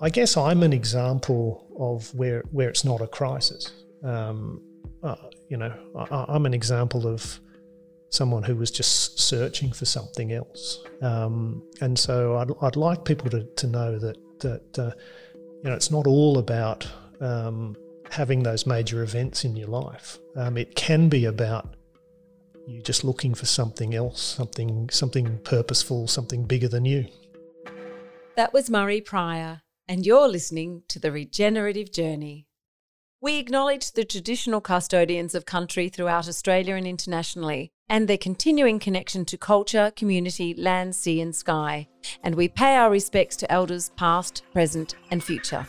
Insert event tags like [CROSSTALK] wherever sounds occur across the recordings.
I guess I'm an example of where where it's not a crisis. Um, uh, you know, I, I'm an example of someone who was just searching for something else. Um, and so I'd, I'd like people to, to know that that uh, you know it's not all about um, having those major events in your life. Um, it can be about you just looking for something else, something something purposeful, something bigger than you. That was Murray Prior, and you're listening to the Regenerative Journey. We acknowledge the traditional custodians of country throughout Australia and internationally, and their continuing connection to culture, community, land, sea, and sky. And we pay our respects to elders past, present, and future.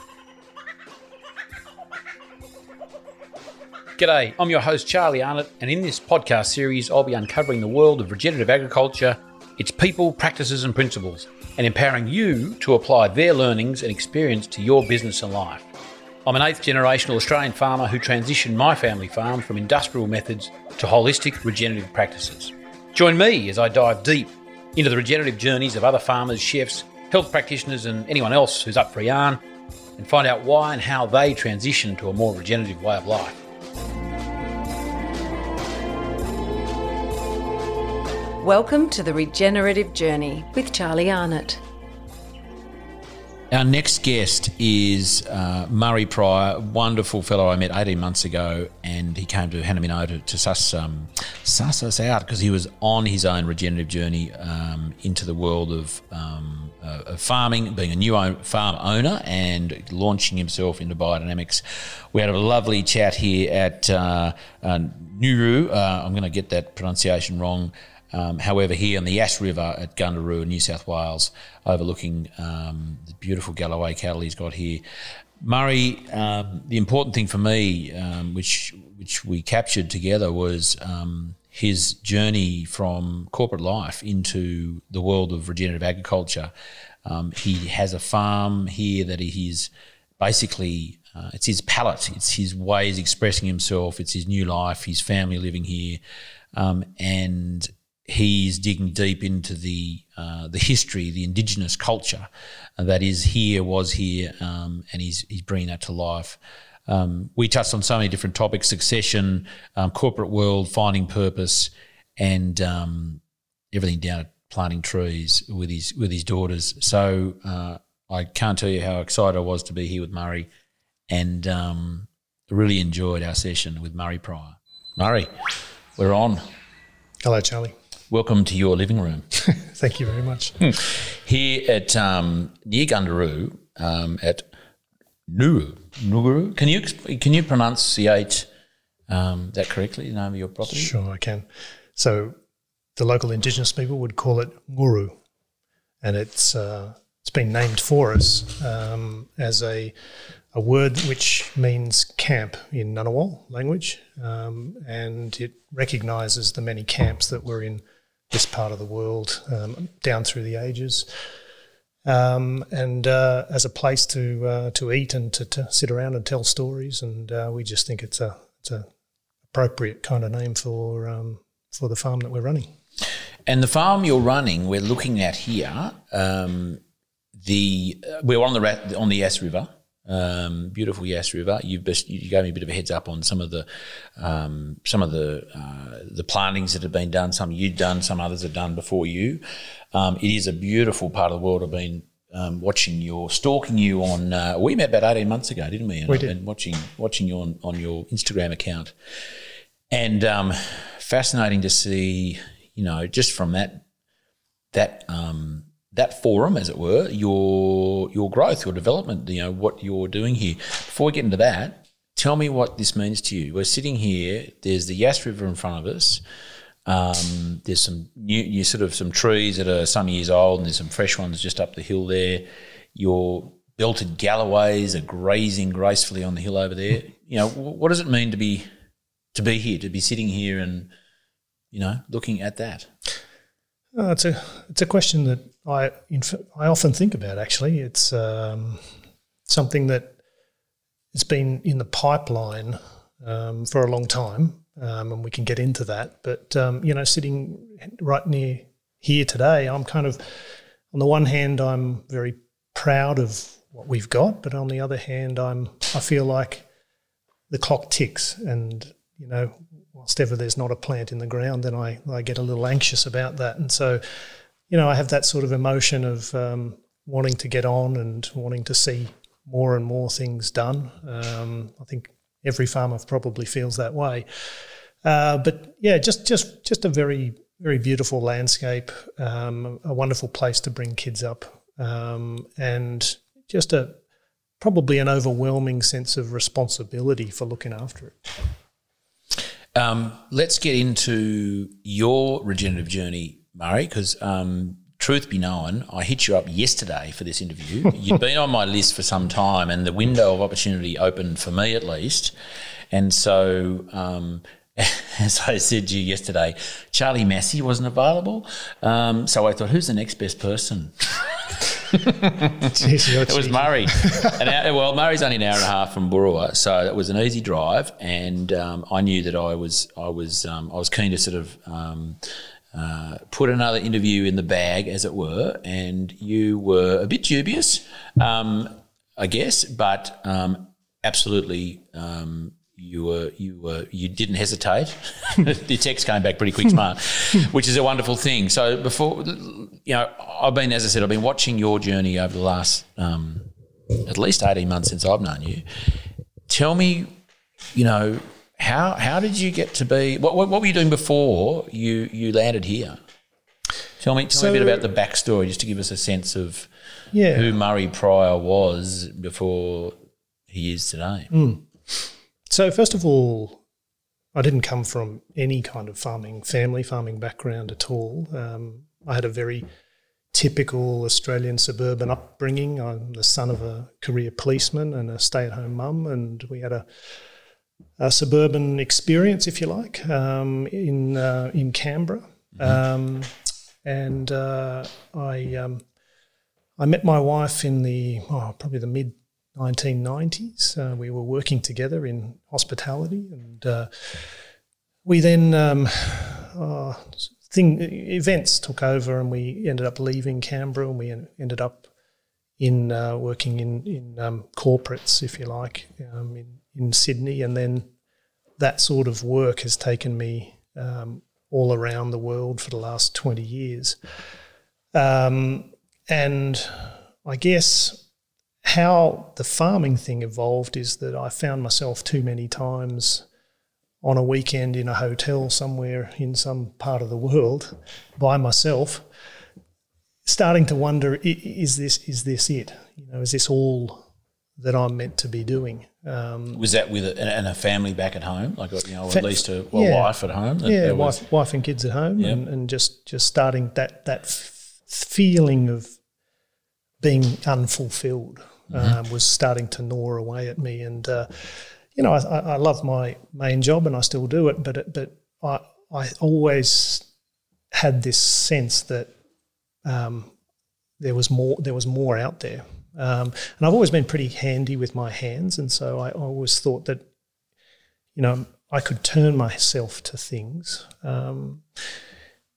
G'day, I'm your host Charlie Arnott, and in this podcast series, I'll be uncovering the world of regenerative agriculture, its people, practices, and principles, and empowering you to apply their learnings and experience to your business and life. I'm an eighth generational Australian farmer who transitioned my family farm from industrial methods to holistic regenerative practices. Join me as I dive deep into the regenerative journeys of other farmers, chefs, health practitioners, and anyone else who's up for a yarn, and find out why and how they transition to a more regenerative way of life. Welcome to the Regenerative Journey with Charlie Arnott. Our next guest is uh, Murray Prior, wonderful fellow I met 18 months ago, and he came to Hanaminno to, to suss, um, suss us out because he was on his own regenerative journey um, into the world of, um, uh, of, farming, being a new own, farm owner and launching himself into biodynamics. We had a lovely chat here at uh, uh Nuru. Uh, I'm going to get that pronunciation wrong. Um, however, here on the Yass River at Gundaroo New South Wales, overlooking um, the beautiful Galloway cattle he's got here. Murray, um, the important thing for me, um, which which we captured together, was um, his journey from corporate life into the world of regenerative agriculture. Um, he has a farm here that he's basically uh, it's his palate, it's his ways expressing himself, it's his new life, his family living here, um, and he's digging deep into the uh, the history, the indigenous culture that is here, was here, um, and he's he's bringing that to life. Um, we touched on so many different topics: succession, um, corporate world, finding purpose, and um, everything down to planting trees with his with his daughters. So uh, I can't tell you how excited I was to be here with Murray, and um, really enjoyed our session with Murray Prior. Murray, we're on. Hello, Charlie. Welcome to your living room. [LAUGHS] Thank you very much. Here at um, near Gundaroo um, at Nuru. Nuru. Can you can you pronunciate um, that correctly? The name of your property? Sure, I can. So the local Indigenous people would call it Nguru, and it's uh, it's been named for us um, as a a word which means camp in Ngunnawal language, um, and it recognises the many camps that were in this part of the world um, down through the ages. Um, and uh, as a place to uh, to eat and to, to, sit around and tell stories, and uh, we just think it's a it's a appropriate kind of name for um, for the farm that we're running. And the farm you're running, we're looking at here. Um, the we're on the on the Yass River um, beautiful Yass River. You, you gave me a bit of a heads up on some of the um, some of the uh, the plantings that have been done. Some you've done, some others have done before you. Um, it is a beautiful part of the world. I've been um, watching your stalking you on. Uh, we met about eighteen months ago, didn't we? And we I've did. been watching watching you on, on your Instagram account, and um, fascinating to see. You know, just from that that um, that forum, as it were, your your growth, your development, you know, what you're doing here. Before we get into that, tell me what this means to you. We're sitting here. There's the Yass River in front of us. Um, there's some new, you sort of some trees that are some years old, and there's some fresh ones just up the hill there. Your belted galloways are grazing gracefully on the hill over there. You know, what does it mean to be to be here, to be sitting here, and you know, looking at that? It's a it's a question that I I often think about. Actually, it's um, something that it's been in the pipeline um, for a long time, um, and we can get into that. But um, you know, sitting right near here today, I'm kind of on the one hand, I'm very proud of what we've got, but on the other hand, I'm I feel like the clock ticks, and you know, whilst ever there's not a plant in the ground, then I I get a little anxious about that, and so you know, I have that sort of emotion of um, wanting to get on and wanting to see more and more things done. Um, I think every farmer probably feels that way. Uh, but yeah, just just just a very very beautiful landscape, um, a wonderful place to bring kids up, um, and just a probably an overwhelming sense of responsibility for looking after it. Um, let's get into your regenerative journey, Murray, because um, truth be known, I hit you up yesterday for this interview. [LAUGHS] You'd been on my list for some time, and the window of opportunity opened for me at least. And so, um, [LAUGHS] as I said to you yesterday, Charlie Massy wasn't available. Um, so I thought, who's the next best person? [LAUGHS] Jeez, it was Murray. [LAUGHS] Hour, well, Murray's only an hour and a half from Boorowa, so it was an easy drive, and um, I knew that I was I was um, I was keen to sort of um, uh, put another interview in the bag, as it were, and you were a bit dubious, um, I guess, but um, absolutely um, you were you were you didn't hesitate. [LAUGHS] the text came back pretty quick, smart, [LAUGHS] which is a wonderful thing. So before you know, I've been as I said, I've been watching your journey over the last um, at least eighteen months since I've known you. Tell me, you know, how how did you get to be? What what, what were you doing before you you landed here? Tell me, tell so, me a bit about the backstory, just to give us a sense of yeah. who Murray Prior was before he is today. Mm. So, first of all, I didn't come from any kind of farming family, farming background at all. Um, I had a very typical Australian suburban upbringing. I'm the son of a career policeman and a stay at home mum, and we had a, a, suburban experience, if you like, um, in, uh, in Canberra. Mm-hmm. Um, and uh, I, um, I met my wife in the oh, probably the mid 1990s. Uh, we were working together in hospitality, and uh, we then um, uh, thing events took over, and we ended up leaving Canberra, and we ended up in uh, working in in um, corporates, if you like, um, in in Sydney, and then that sort of work has taken me um, all around the world for the last 20 years. Um, and I guess how the farming thing evolved is that I found myself too many times on a weekend in a hotel somewhere in some part of the world by myself, starting to wonder: is this is this it? You know, is this all that I'm meant to be doing? Um, was that with a, and a family back at home, like you know, at least a, yeah, wife at home? Yeah, wife, wife and kids at home, yep. and, and, just just starting that that f- feeling of being unfulfilled mm-hmm. um, was starting to gnaw away at me. And uh, you know, I, I, love my main job and I still do it, but it, but I I always had this sense that um, there was more there was more out there. Um, and I've always been pretty handy with my hands, and so I always thought that, you know, I could turn myself to things. Um,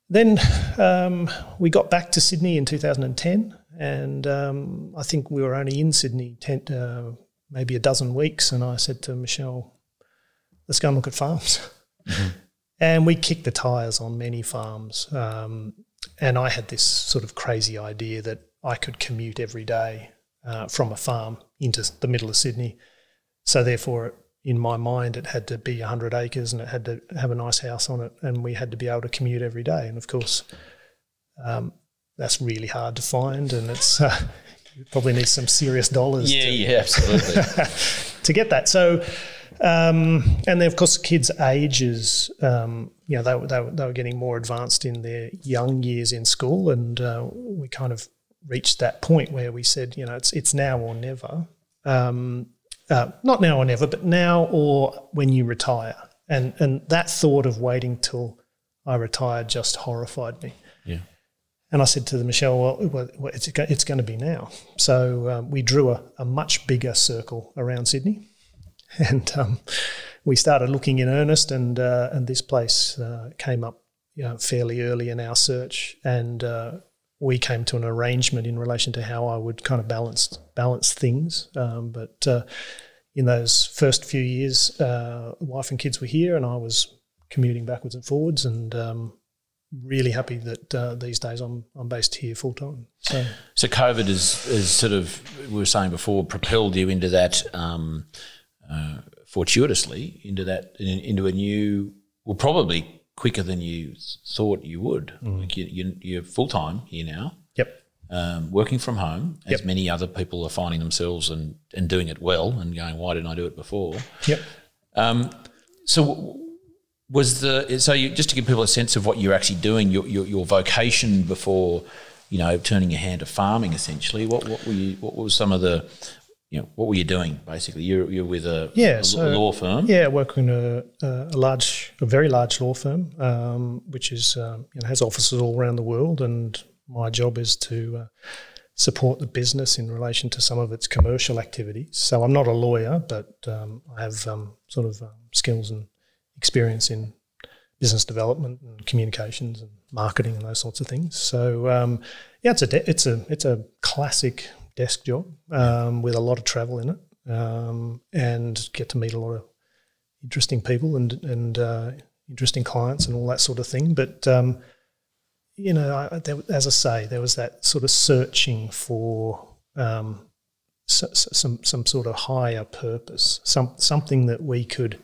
then um, we got back to Sydney in 2010, and um, I think we were only in Sydney ten, uh, maybe a dozen weeks. And I said to Michelle, let's go and look at farms. Mm-hmm. and we kicked the tires on many farms. Um, and I had this sort of crazy idea that I could commute every day uh, from a farm into the middle of Sydney. So therefore, in my mind, it had to be 100 acres and it had to have a nice house on it, and we had to be able to commute every day. And of course, um, that's really hard to find, and it's [LAUGHS] uh, you probably need some serious dollars. Yeah, to, yeah, absolutely. [LAUGHS] to get that. So, um, and then of course, kids' ages. Um, you know, they, they, they were getting more advanced in their young years in school, and uh, we kind of reached that point where we said, you know, it's it's now or never. Um, uh, not now or never, but now or when you retire. And and that thought of waiting till I retired just horrified me. Yeah. And I said to the Michelle, well, it's going to be now. So um, we drew a, a, much bigger circle around Sydney. [LAUGHS] And um, we started looking in earnest, and, uh, and this place uh, came up you know, fairly early in our search. And uh, we came to an arrangement in relation to how I would kind of balance balance things. Um, but uh, in those first few years, uh, wife and kids were here, and I was commuting backwards and forwards, and um, really happy that uh, these days I'm I'm based here full time. So, so COVID is is sort of we were saying before propelled you into that um, uh, fortuitously into that into a new well probably quicker than you thought you would. Mm. Like you, you, are full time here now. Yep. Um, working from home, as yep. many other people are finding themselves and, and doing it well and going, why didn't I do it before? Yep. Um, so was the so you, just to give people a sense of what you're actually doing, your, your, your vocation before, you know, turning your hand to farming essentially. What what were you? What was some of the you know, what were you doing basically? You're, you're with a, yeah, a so, law firm. Yeah, working in a, a large, a very large law firm, um, which is um, you know, has offices all around the world, and my job is to uh, support the business in relation to some of its commercial activities. So I'm not a lawyer, but um, I have um, sort of um, skills and experience in business development and communications and marketing and those sorts of things. So um, yeah, it's a de- it's a it's a classic desk job um, with a lot of travel in it, um, and get to meet a lot of interesting people and and uh, interesting clients and all that sort of thing. But um, you know, I, there, as I say, there was that sort of searching for um, so, some some sort of higher purpose, some something that we could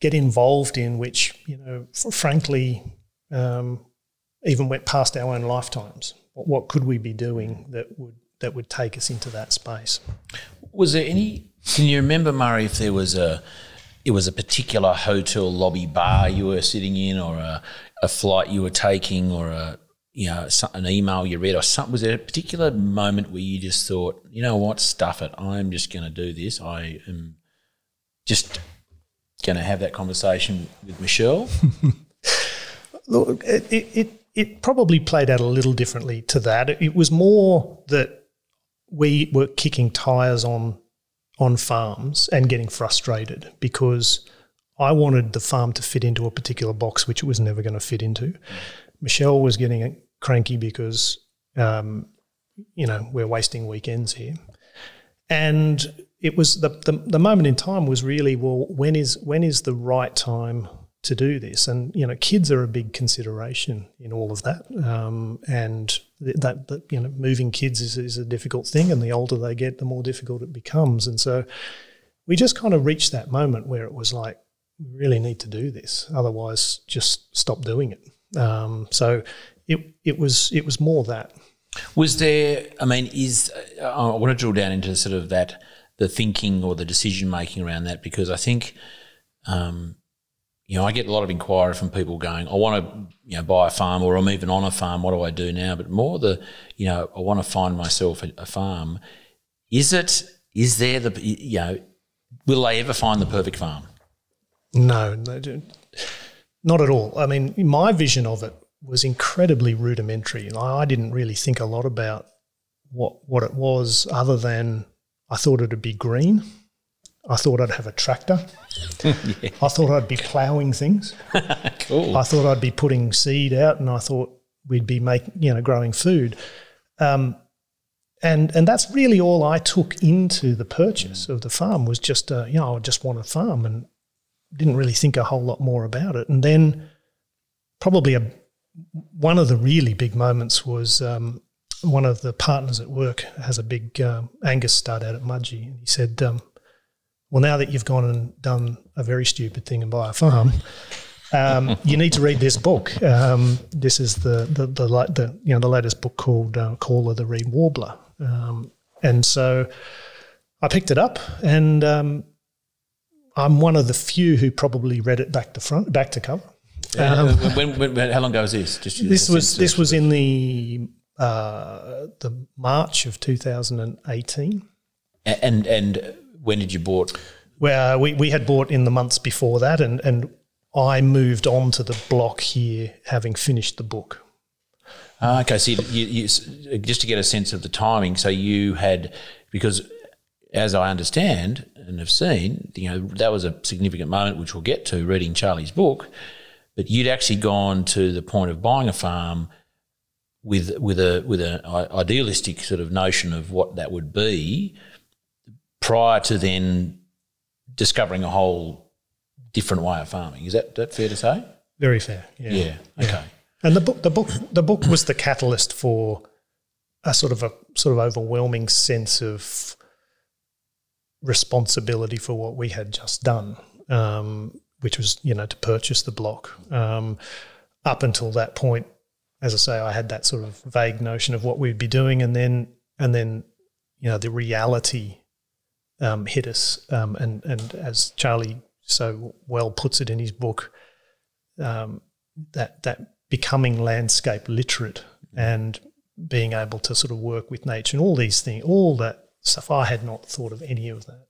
get involved in, which you know, frankly, um, even went past our own lifetimes what could we be doing that would that would take us into that space? Was there any? Can you remember, Murray, if there was a it was a particular hotel lobby bar you were sitting in, or a, a flight you were taking, or a you know an email you read, or something? Was there a particular moment where you just thought, you know what, stuff it, I'm just going to do this. I am just going to have that conversation with Michelle. [LAUGHS] Look, it, it, it probably played out a little differently to that. It was more that we were kicking tires on on farms and getting frustrated because I wanted the farm to fit into a particular box which it was never going to fit into. Michelle was getting cranky because um, you know we're wasting weekends here, and it was the, the the moment in time was really well when is when is the right time to do this. And you know, kids are a big consideration in all of that. Um, and that, that, you know, moving kids is, is a difficult thing, and the older they get, the more difficult it becomes. And so, we just kind of reached that moment where it was like, we really need to do this, otherwise, just stop doing it. Um, so, it it was it was more that. Was there? I mean, is I want to drill down into sort of that the thinking or the decision making around that because I think um, you know, I get a lot of inquiry from people going, I want to, you know, buy a farm or I'm even on a farm. What do I do now? But more the, you know, I want to find myself a, a farm. Is it, is there the, you know, will they ever find the perfect farm? No, they don't. Not at all. I mean, my vision of it was incredibly rudimentary. I didn't really think a lot about what what it was, other than I thought it'd be green. I thought I'd have a tractor. [LAUGHS] yeah. I thought I'd be ploughing things. [LAUGHS] cool. I thought I'd be putting seed out, and I thought we'd be making, you know, growing food. Um, and and that's really all I took into the purchase mm. of the farm was just, uh, you know, I just want a farm, and didn't really think a whole lot more about it. And then probably a one of the really big moments was um, one of the partners at work has a big um, Angus stud out at Mudgee, and he said, um, well, now that you've gone and done a very stupid thing and buy a farm, um, [LAUGHS] you need to read this book. Um, this is the the, the the you know the latest book called uh, Call of the Reed Warbler, um, and so I picked it up, and um, I'm one of the few who probably read it back to front, back to cover. Um, when, when, when, how long ago was this? Just this was this was in the uh, the March of 2018, and and when did you bought? Well, we, we had bought in the months before that, and, and I moved on to the block here having finished the book. Uh, okay, so you, you, you, just to get a sense of the timing, so you had, because as I understand and have seen, you know, that was a significant moment, which we'll get to reading Charlie's book, but you'd actually gone to the point of buying a farm with with a with an idealistic sort of notion of what that would be, prior to then discovering a whole different way of farming. Is that that fair to say? Very fair. Yeah. Yeah. Okay. And the book, the book, the book was the catalyst for a sort of a sort of overwhelming sense of responsibility for what we had just done, um, which was you know to purchase the block. Um, up until that point, as I say, I had that sort of vague notion of what we'd be doing, and then and then you know the reality um, hit us, um, and and as Charlie so well puts it in his book, um, that that becoming landscape literate and being able to sort of work with nature and all these things, all that stuff. I had not thought of any of that.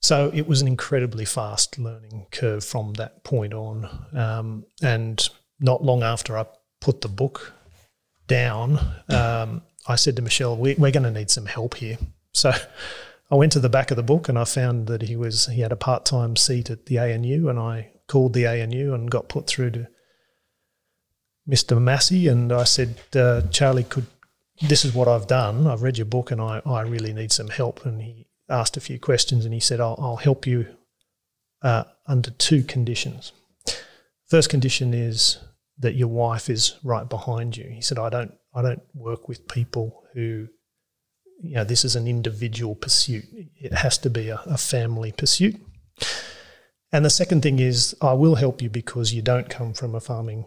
So it was an incredibly fast learning curve from that point on. Um, and not long after I put the book down, um, I said to Michelle, we, "We're going to need some help here." So I went to the back of the book and I found that he was he had a part time seat at the ANU, and I called the ANU and got put through to Mr. Massy, and I said, uh, Charlie, could this is what I've done. I've read your book, and I, I really need some help. And he asked a few questions, and he said, I'll, I'll help you uh, under two conditions. First condition is that your wife is right behind you. He said, I don't I don't work with people who you know this is an individual pursuit. It has to be a, a family pursuit. And the second thing is I will help you because you don't come from a farming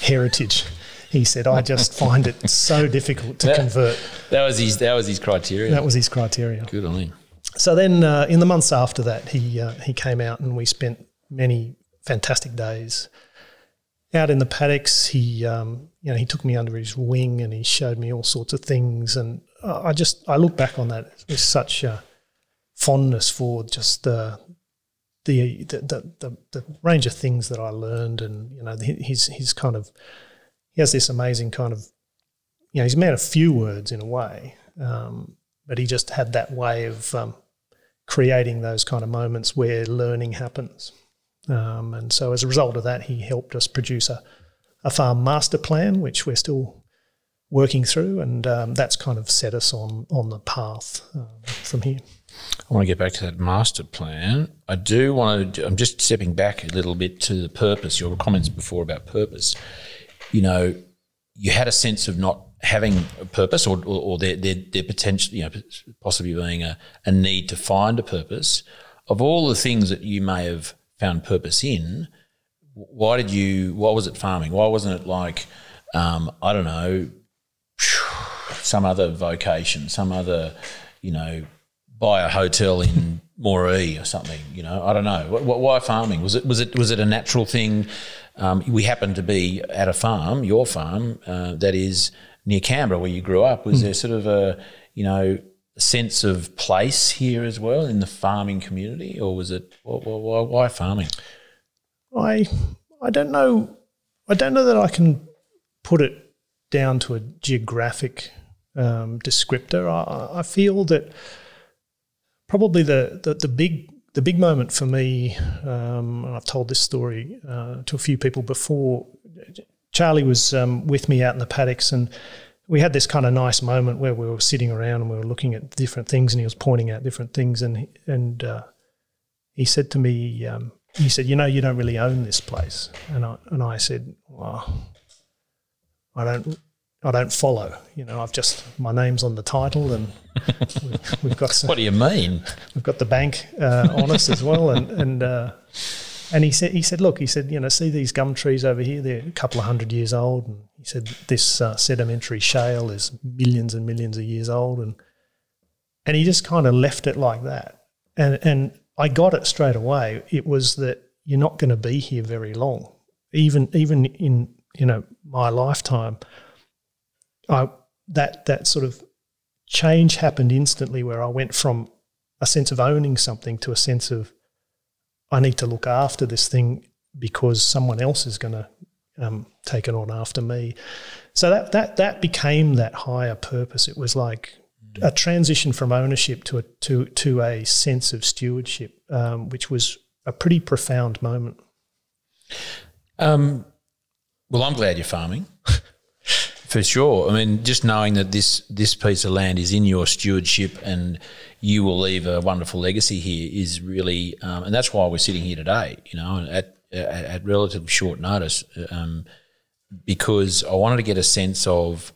heritage. He said, I just [LAUGHS] find it so difficult to That- convert. That was his. That was his criteria. That was his criteria. Good on him. So then, uh, in the months after that, he uh, he came out and we spent many fantastic days out in the paddocks. He um, you know he took me under his wing and he showed me all sorts of things. And I just I look back on that with such a fondness for just uh, the, the the the the range of things that I learned. And you know his his kind of he has this amazing kind of you know he's a man of few words in a way. Um, but he just had that way of um, creating those kind of moments where learning happens. Um, and so, as a result of that, he helped us produce a, a farm master plan, which we're still working through, and um, that's kind of set us on on the path um, from here. I want to get back to that master plan. I do want to. I'm just stepping back a little bit to the purpose. Your comments before about purpose. You know, you had a sense of not having a purpose, or or, or there, there there potentially, you know, possibly being a, a need to find a purpose. Of all the things that you may have found purpose in, why did you? Why was it farming? Why wasn't it like, um, I don't know, [SIGHS] some other vocation, some other, you know, buy a hotel in [LAUGHS] Moree or something. You know, I don't know. Wh- wh- Why farming? Was it was it was it a natural thing? Um, we happened to be at a farm, your farm, uh, that is near Canberra, where you grew up. Was there sort of a you know a sense of place here as well in the farming community, or was it wh- wh- why, why farming? I I don't know. I don't know that I can put it down to a geographic um, descriptor. I, I feel that probably the, the, the big the big moment for me, um, and I've told this story uh, to a few people before. Charlie was um, with me out in the paddocks, and we had this kind of nice moment where we were sitting around and we were looking at different things, and he was pointing out different things, and he- and uh, he said to me, um, he said, "You know, you don't really own this place," and I and I said, "Well, I don't." I don't follow. You know, I've just my name's on the title, and we've, we've got some, [LAUGHS] What do you mean? we've got the bank uh, on us as well, and and uh, and he said he said look he said you know see these gum trees over here they're a couple of hundred years old, and he said this uh, sedimentary shale is millions and millions of years old, and and he just kind of left it like that, and and I got it straight away. It was that you're not going to be here very long, even even in you know my lifetime. I that that sort of change happened instantly where I went from a sense of owning something to a sense of I need to look after this thing because someone else is going to um, take it on after me. So that that that became that higher purpose. It was like a transition from ownership to a to to a sense of stewardship, um, which was a pretty profound moment. Um, well, I'm glad you're farming. [LAUGHS] For sure. I mean, just knowing that this this piece of land is in your stewardship and you will leave a wonderful legacy here is really, um, and that's why we're sitting here today. You know, at at, at relatively short notice, um, because I wanted to get a sense of,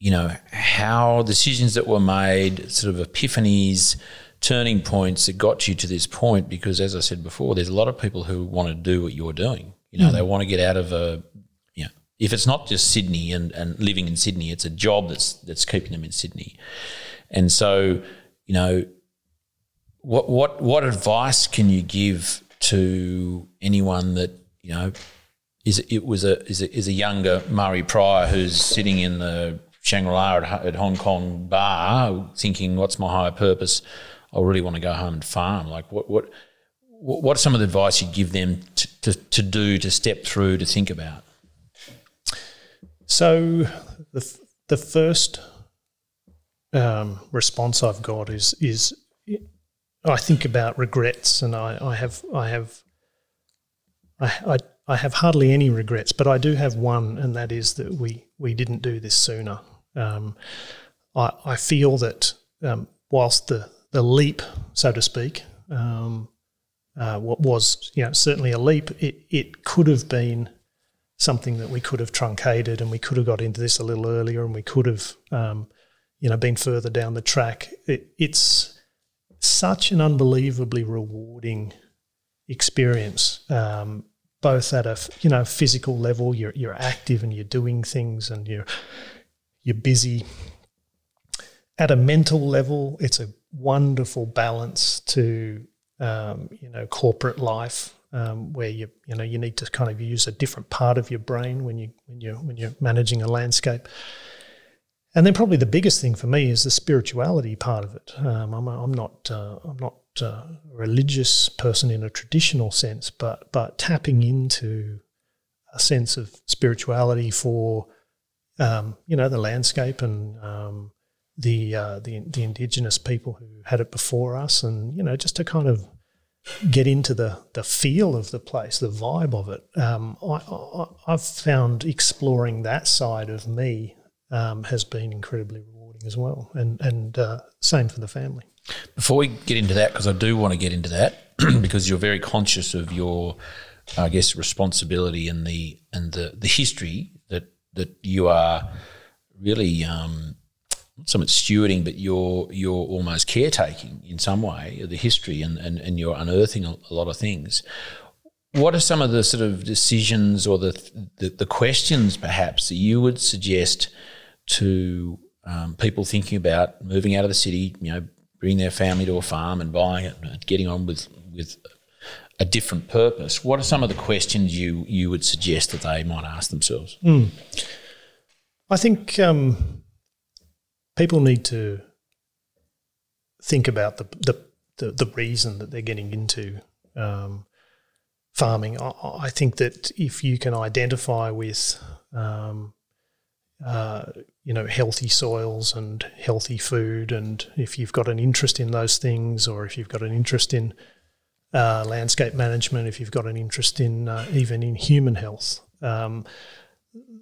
you know, how decisions that were made, sort of epiphanies, turning points that got you to this point. Because as I said before, there's a lot of people who want to do what you're doing. You know, mm. they want to get out of a if it's not just Sydney and, and living in Sydney, it's a job that's that's keeping them in Sydney. And so, you know, what what what advice can you give to anyone that you know is it was a is a, is a younger Murray Prior who's sitting in the Shangri La at, at Hong Kong bar, thinking, "What's my higher purpose? I really want to go home and farm." Like, what what what's some of the advice you give them to, to, to do, to step through, to think about? So the the first um, response I've got is is I think about regrets, and I, I have I have I, I, I have hardly any regrets, but I do have one, and that is that we we didn't do this sooner. Um, I I feel that um, whilst the the leap, so to speak, um, uh, what was you know certainly a leap, it it could have been something that we could have truncated and we could have got into this a little earlier and we could have, um, you know, been further down the track. It, it's such an unbelievably rewarding experience, um, both at a you know physical level. You're you're active and you're doing things and you're you're busy. At a mental level, it's a wonderful balance to um, you know corporate life um, where you you know you need to kind of use a different part of your brain when you when you when you're managing a landscape. And then probably the biggest thing for me is the spirituality part of it. Um, I'm, I'm not uh, I'm not a religious person in a traditional sense, but but tapping into a sense of spirituality for um, you know the landscape and um, the, uh, the the indigenous people who had it before us, and you know just to kind of get into the, the feel of the place, the vibe of it. Um, I, have found exploring that side of me um, has been incredibly rewarding as well, and and uh, same for the family. Before we get into that, because I do want to get into that, [CLEARS THROAT] because you're very conscious of your, I guess, responsibility and the and the the history that that you are really um, so much stewarding, but you're you're almost caretaking in some way of the history and, and, and you're unearthing a, a lot of things. What are some of the sort of decisions or the the, the questions perhaps that you would suggest to um, people thinking about moving out of the city, you know, bringing their family to a farm and buying it, and getting on with with a different purpose? What are some of the questions you you would suggest that they might ask themselves? Mm. I think um, people need to think about the the, the, the reason that they're getting into um, farming. I, I, think that if you can identify with um, uh, you know healthy soils and healthy food, and if you've got an interest in those things, or if you've got an interest in uh, landscape management, if you've got an interest in uh, even in human health. Um,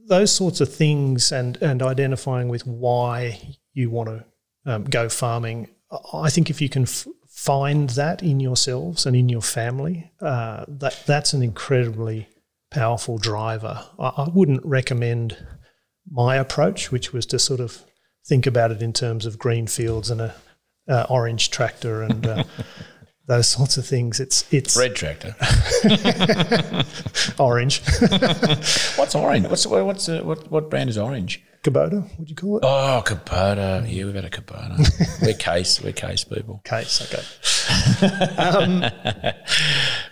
those sorts of things and, and identifying with why you want to um, go farming. I think if you can f- find that in yourselves and in your family, uh, that that's an incredibly powerful driver. I, I, wouldn't recommend my approach, which was to sort of think about it in terms of green fields and a uh, orange tractor and. Uh, [LAUGHS] those sorts of things. It's it's red tractor, [LAUGHS] orange. [LAUGHS] what's orange? What's what's uh, what what brand is orange? Kubota, would you call it? Oh, Kubota. Yeah, we've had a Kubota. [LAUGHS] we're case. We're case people. Case, okay. [LAUGHS] um,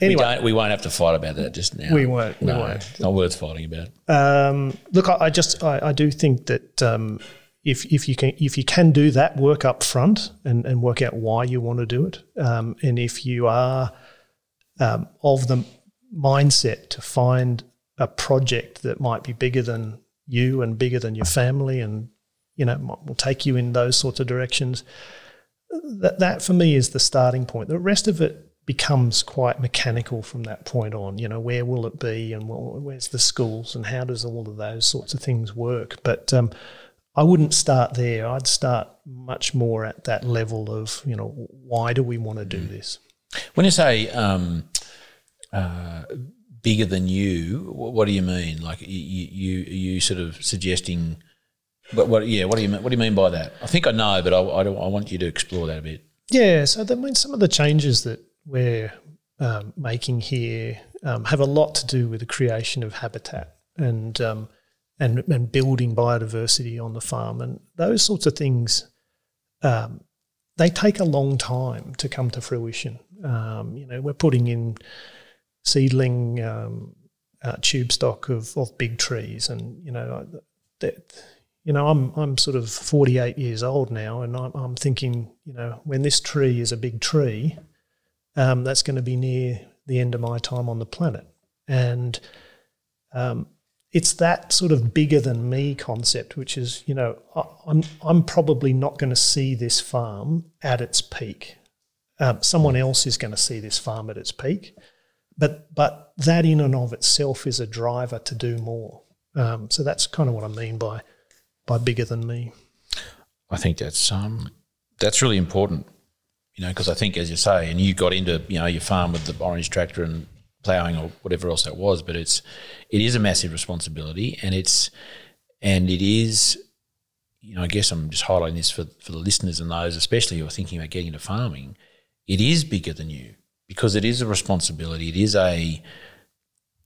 anyway. We, we, won't have to fight about that just now. We won't. No, we won't. not worth fighting about. Um, look, I, I, just, I, I, do think that um, if, if you can if you can do that work up front and, and work out why you want to do it, um, and if you are um, of the mindset to find a project that might be bigger than you and bigger than your family and you know will take you in those sorts of directions that that for me is the starting point the rest of it becomes quite mechanical from that point on. You know, where will it be, and where's the schools, and how does all of those sorts of things work? But um, I wouldn't start there. I'd start much more at that level of, you know, why do we want to do this? When you say um, uh, bigger than you, what do you mean? Like you, you, you sort of suggesting. But what, yeah, what do you mean? What do you mean by that? I think I know, but I, I, I want you to explore that a bit. Yeah, so that means some of the changes that we're um, making here um, have a lot to do with the creation of habitat and um, and and building biodiversity on the farm, and those sorts of things. Um, they take a long time to come to fruition. Um, you know, we're putting in seedling um, uh, tube stock of, of big trees, and you know that you know, I'm I'm sort of 48 years old now, and I'm, I'm thinking, you know, when this tree is a big tree, um, that's going to be near the end of my time on the planet, and um, it's that sort of bigger than me concept, which is, you know, I'm I'm probably not going to see this farm at its peak. Um, someone else is going to see this farm at its peak, but but that in and of itself is a driver to do more. Um, so that's kind of what I mean by by bigger than me. I think that's um, that's really important, you know, because I think, as you say, and you got into you know your farm with the orange tractor and ploughing or whatever else that was, but it's it is a massive responsibility, and it's and it is, you know, I guess I'm just highlighting this for for the listeners and those, especially who are thinking about getting into farming. It is bigger than you because it is a responsibility. It is a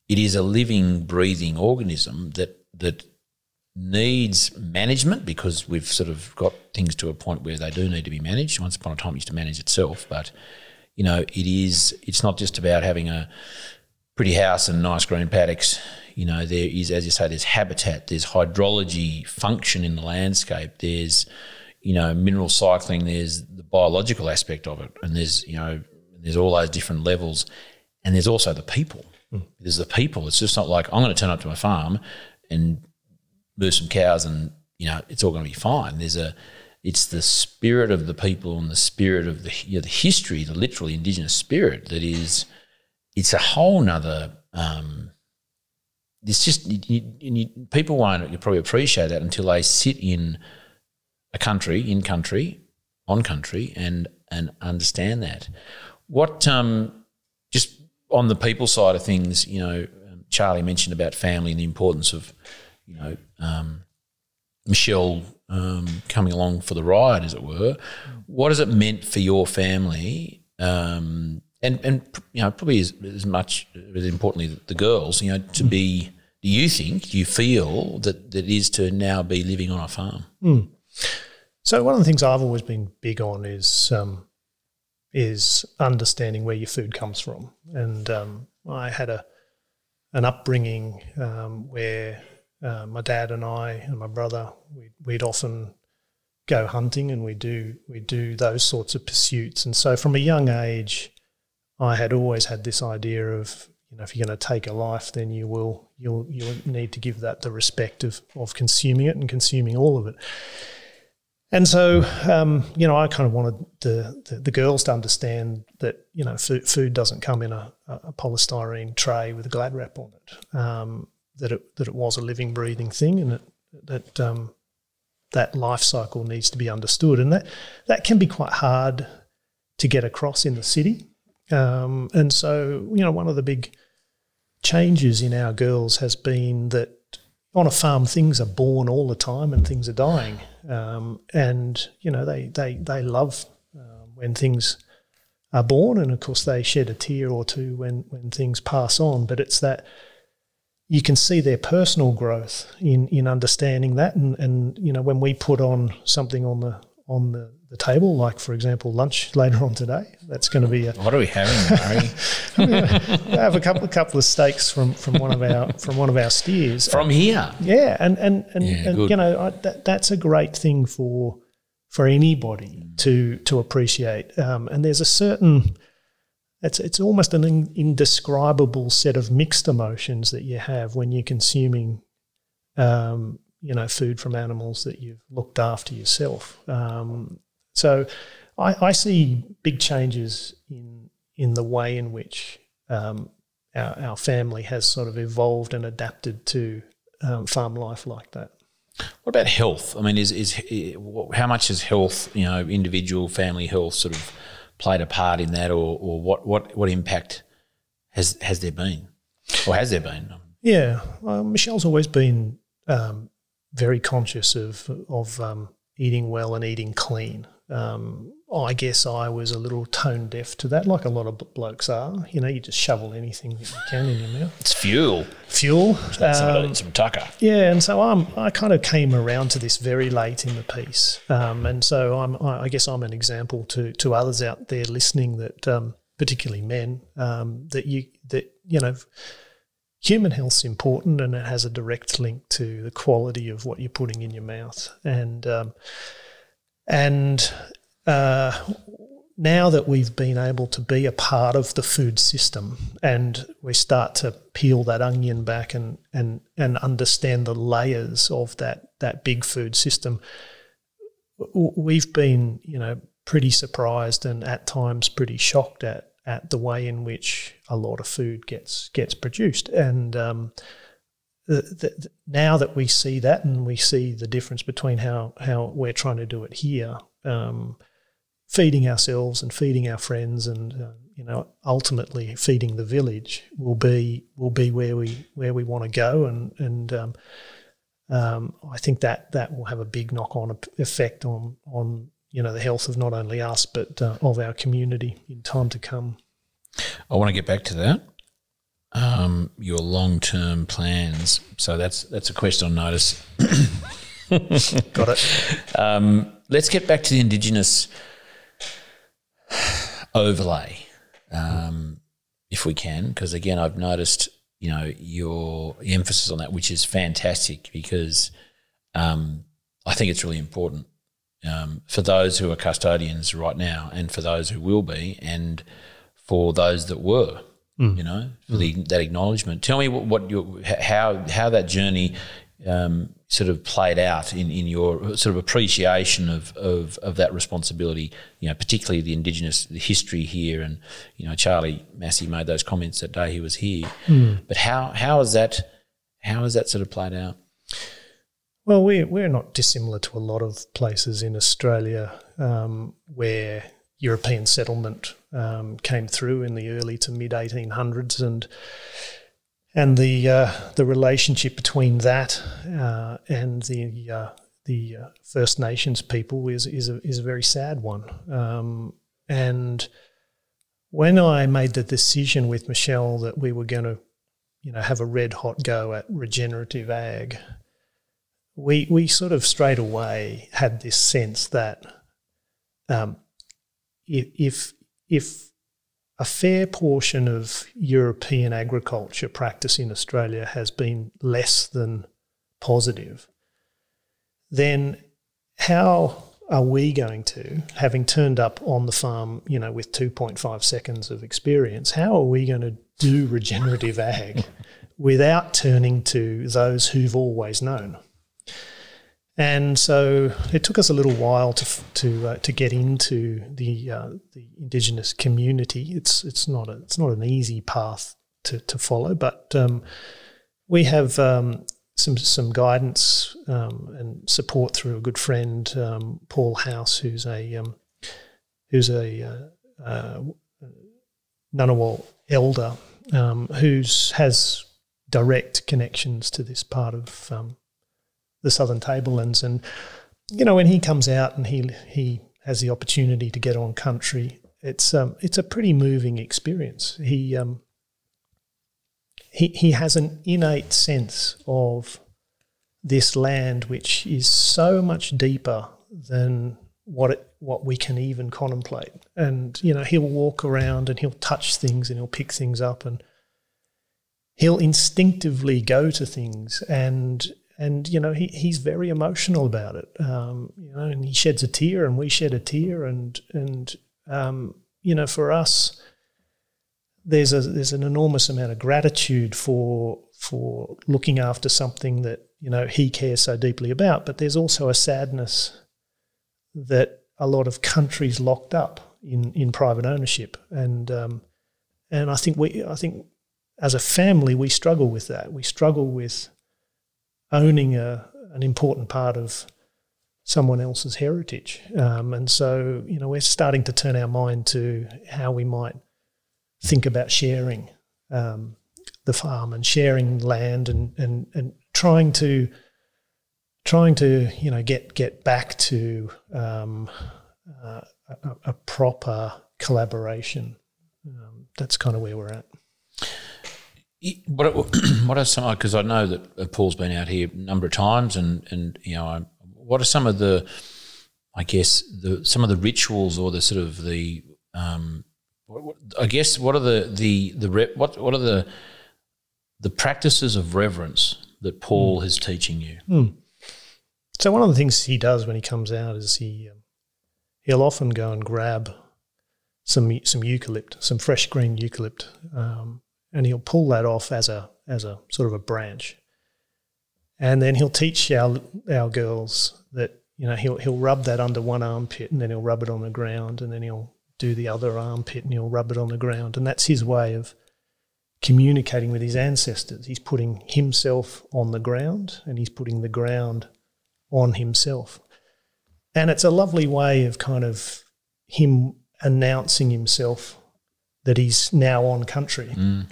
it is a living, breathing organism that that needs management because we've sort of got things to a point where they do need to be managed. Once upon a time, it used to manage itself, but you know, it is. It's not just about having a pretty house and nice green paddocks. You know, there is, as you say, there's habitat, there's hydrology function in the landscape, there's you know mineral cycling, there's the biological aspect of it, and there's you know there's all those different levels, and there's also the people. Mm. There's the people. It's just not like I'm going to turn up to my farm and move some cows and you know it's all going to be fine. There's a it's the spirit of the people and the spirit of the you know, the history, the literally indigenous spirit that is. It's a whole nother. Um, it's just you, you, people won't you probably appreciate that until they sit in a country, in country, on country, and and understand that. What um, just on the people side of things, you know, Charlie mentioned about family and the importance of you know, um, Michelle um, coming along for the ride, as it were. What has it meant for your family? Um, and, and you know, probably as, as much as importantly, the girls, you know, to be, do you think, you feel that, that it is to now be living on a farm? Mm. So one of the things I've always been big on is um, is understanding where your food comes from, and um, I had a an upbringing um, where uh, my dad and I and my brother, we'd, we'd often go hunting and we do we do those sorts of pursuits. And so from a young age, I had always had this idea of you know if you're going to take a life, then you will you'll you'll need to give that the respect of of consuming it and consuming all of it. And so, um, you know, I kind of wanted the, the, the, girls to understand that, you know, food, food doesn't come in a, a polystyrene tray with a glad wrap on it. Um, that it that it was a living, breathing thing, and it, that um, that life cycle needs to be understood, and that that can be quite hard to get across in the city. Um, and so, you know, one of the big changes in our girls has been that on a farm things are born all the time and things are dying, um, and you know they they they love uh, when things are born, and of course they shed a tear or two when when things pass on. But it's that you can see their personal growth in in understanding that. And and you know when we put on something on the on the, the table like for example lunch [LAUGHS] later on today. That's going to be a, what are we having Murray? [LAUGHS] have a couple a couple of steaks from from one of our from one of our steers. From here? Yeah and and and, yeah, and you know I, that, that's a great thing for for anybody to to appreciate. Um, and there's a certain it's it's almost an indescribable set of mixed emotions that you have when you're consuming, um, you know, food from animals that you've looked after yourself. Um, so, I, I, see big changes in in the way in which um, our, our family has sort of evolved and adapted to um, farm life like that. What about health? I mean, is is how much has health, you know, individual family health, sort of played a part in that, or, or what what what impact has has there been, or has there been? Yeah, well, Michelle's always been um, very conscious of of um, eating well and eating clean. Um, I guess I was a little tone deaf to that, like a lot of blokes are. You know, you just shovel anything that you can in your mouth. It's fuel. Fuel. Um, some tucker. Yeah, and so I'm, I kind of came around to this very late in the piece, um, and so I'm, I guess I'm an example to to others out there listening that, um, particularly men, um, that you that you know human health's important and it has a direct link to the quality of what you're putting in your mouth. And um, and uh, now that we've been able to be a part of the food system and we start to peel that onion back and and and understand the layers of that that big food system, we've been you know pretty surprised and at times pretty shocked at at the way in which a lot of food gets gets produced. And um, the, the, now that we see that, and we see the difference between how how we're trying to do it here, um, feeding ourselves and feeding our friends, and uh, you know, ultimately feeding the village will be will be where we where we want to go, and and um, um, I think that that will have a big knock on effect on on you know the health of not only us but uh, of our community in time to come. I want to get back to that. Um, your long term plans. So that's that's a question on notice. [COUGHS] Got it. Um, let's get back to the Indigenous overlay, um, if we can, because again, I've noticed you know your emphasis on that, which is fantastic because um, I think it's really important um, for those who are custodians right now and for those who will be and for those that were mm. you know for mm. the, that acknowledgement tell me what, what your how how that journey um, sort of played out in, in your sort of appreciation of, of, of that responsibility, you know, particularly the Indigenous the history here. And, you know, Charlie Massy made those comments that day he was here. Mm. But how, how is that, how has that sort of played out? Well, we're, we're not dissimilar to a lot of places in Australia um, where European settlement um, came through in the early to mid 1800s, and and the uh, the relationship between that uh, and the uh, the uh, First Nations people is is a, is a very sad one. Um, and when I made the decision with Michelle that we were going to, you know, have a red hot go at regenerative ag, we we sort of straight away had this sense that um, if if a fair portion of European agriculture practice in Australia has been less than positive, then how are we going to, having turned up on the farm, you know, with 2.5 seconds of experience, how are we going to do regenerative ag [LAUGHS] without turning to those who've always known? And so it took us a little while to to uh, to get into the uh, the indigenous community. It's it's not a, it's not an easy path to, to follow, but um, we have um, some some guidance um, and support through a good friend, um, Paul House, who's a um, who's a uh, uh, Ngunnawal elder, um, who's has direct connections to this part of the Southern Tablelands. And, you know, when he comes out and he, he has the opportunity to get on country, it's, um, it's a pretty moving experience. He, um, he, he has an innate sense of this land which is so much deeper than what it, what we can even contemplate. And you know, he'll walk around and he'll touch things and he'll pick things up and he'll instinctively go to things and and you know he, he's very emotional about it. Um, you know, and he sheds a tear, and we shed a tear, and and um, you know, for us, there's a there's an enormous amount of gratitude for for looking after something that you know he cares so deeply about. But there's also a sadness that a lot of countries locked up in in private ownership, and um, and I think we, I think as a family, we struggle with that. We struggle with owning a, an important part of someone else's heritage. Um, and so, you know, we're starting to turn our mind to how we might think about sharing um, the farm and sharing land and, and, and trying to trying to you know get get back to um, uh, a, a, proper collaboration. Um, that's kind of where we're at. What [CLEARS THROAT] what are some? Because I know that uh, Paul's been out here a number of times, and and you know, what are some of the, I guess the some of the rituals or the sort of the, um, I guess what are the the the rep, what what are the the practices of reverence that Paul mm. is teaching you? Mm. So one of the things he does when he comes out is he um, he'll often go and grab some some eucalypt, some fresh green eucalypt, um, and he'll pull that off as a as a sort of a branch, and then he'll teach our our girls that you know he'll he'll rub that under one armpit, and then he'll rub it on the ground, and then he'll do the other armpit, and he'll rub it on the ground, and that's his way of communicating with his ancestors. He's putting himself on the ground, and he's putting the ground on himself. And it's a lovely way of kind of him announcing himself that he's now on country. Mm.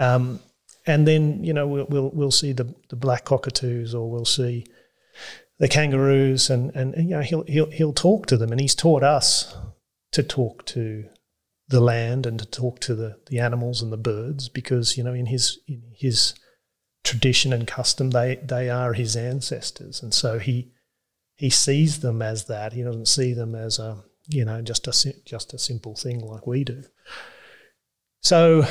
Um, and then you know we'll we'll, we'll see the, the black cockatoos or we'll see the kangaroos and, and, and you know he'll he'll he'll talk to them and he's taught us to talk to the land and to talk to the, the animals and the birds because you know in his in his tradition and custom they they are his ancestors and so he he sees them as that he doesn't see them as a you know just a just a simple thing like we do so,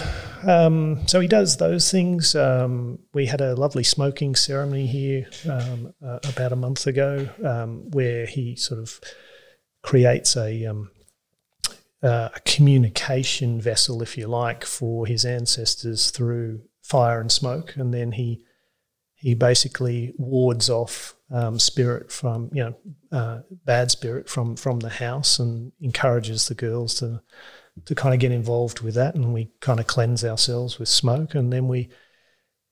um, so he does those things. Um, we had a lovely smoking ceremony here um, uh, about a month ago, um, where he sort of creates a, uh, a communication vessel, if you like, for his ancestors through fire and smoke, and then he he basically wards off um, spirit from you know uh, bad spirit from from the house and encourages the girls to to kind of get involved with that, and we kind of cleanse ourselves with smoke, and then we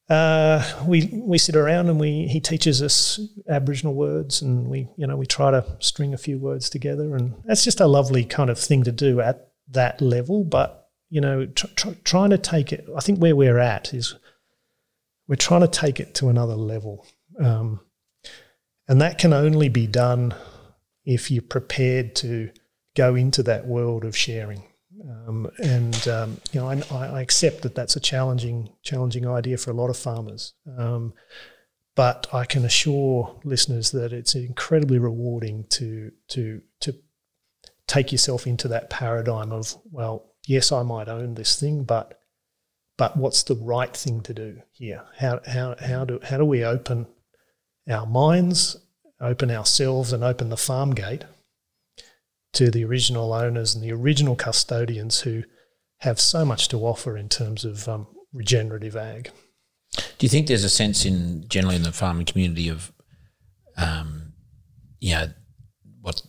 uh, we we sit around and we he teaches us Aboriginal words, and we you know we try to string a few words together, and that's just a lovely kind of thing to do at that level. But you know, tr- tr- trying to take it, I think where we're at is we're trying to take it to another level, um, and that can only be done if you're prepared to go into that world of sharing. Um, and um, you know, I, I, accept that that's a challenging, challenging idea for a lot of farmers. Um, but I can assure listeners that it's incredibly rewarding to to to take yourself into that paradigm of well, yes, I might own this thing, but but what's the right thing to do here? How how how do how do we open our minds, open ourselves, and open the farm gate to the original owners and the original custodians who have so much to offer in terms of um, regenerative ag. Do you think there's a sense in generally in the farming community of, um, you know, what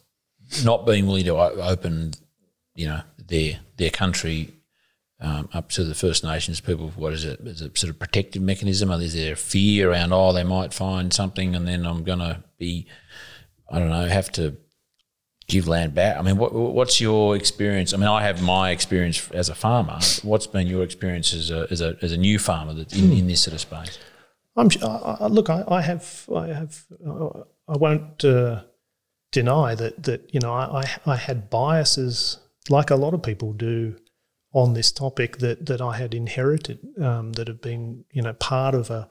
not being willing to open, you know, their their country um, up to the First Nations people? What is it? Is it sort of protective mechanism? Or is there fear around? Oh, they might find something, and then I'm going to be, I don't know, have to give land back? I mean, what, what's your experience? I mean, I have my experience as a farmer. What's been your experience as a, as a, as a new farmer that's in, in this sort of space? I'm, look, I, I, have, I have, I won't uh, deny that that you know I, I had biases like a lot of people do on this topic that that I had inherited um, that have been you know part of a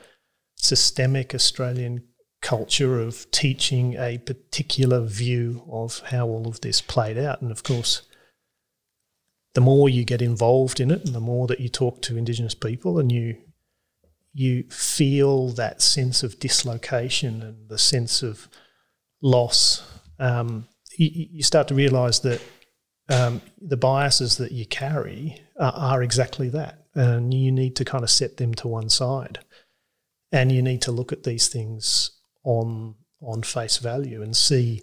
systemic Australian culture of teaching a particular view of how all of this played out. And of course, the more you get involved in it and the more that you talk to Indigenous people and you you feel that sense of dislocation and the sense of loss, um, you, you, start to realise that um, the biases that you carry are, are exactly that, and you need to kind of set them to one side, and you need to look at these things on on face value and see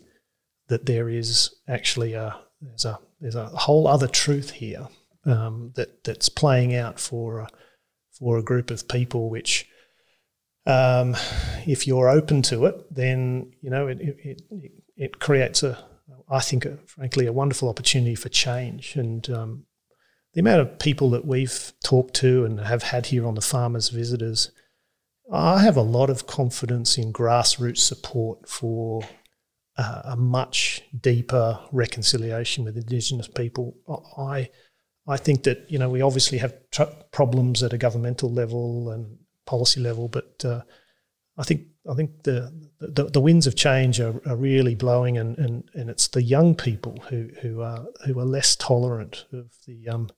that there is actually a there's a there's a whole other truth here um, that that's playing out for a, for a group of people, which um, if you're open to it, then you know it it, it, it creates a I think a, frankly a wonderful opportunity for change and. Um, the amount of people that we've talked to and have had here on the farmers visitors, I have a lot of confidence in grassroots support for uh, a much deeper reconciliation with Indigenous people. I I think that you know we obviously have tr- problems at a governmental level and policy level, but uh, I think I think the, the, the winds of change are, are really blowing, and, and, and it's the young people who, who are who are less tolerant of the um,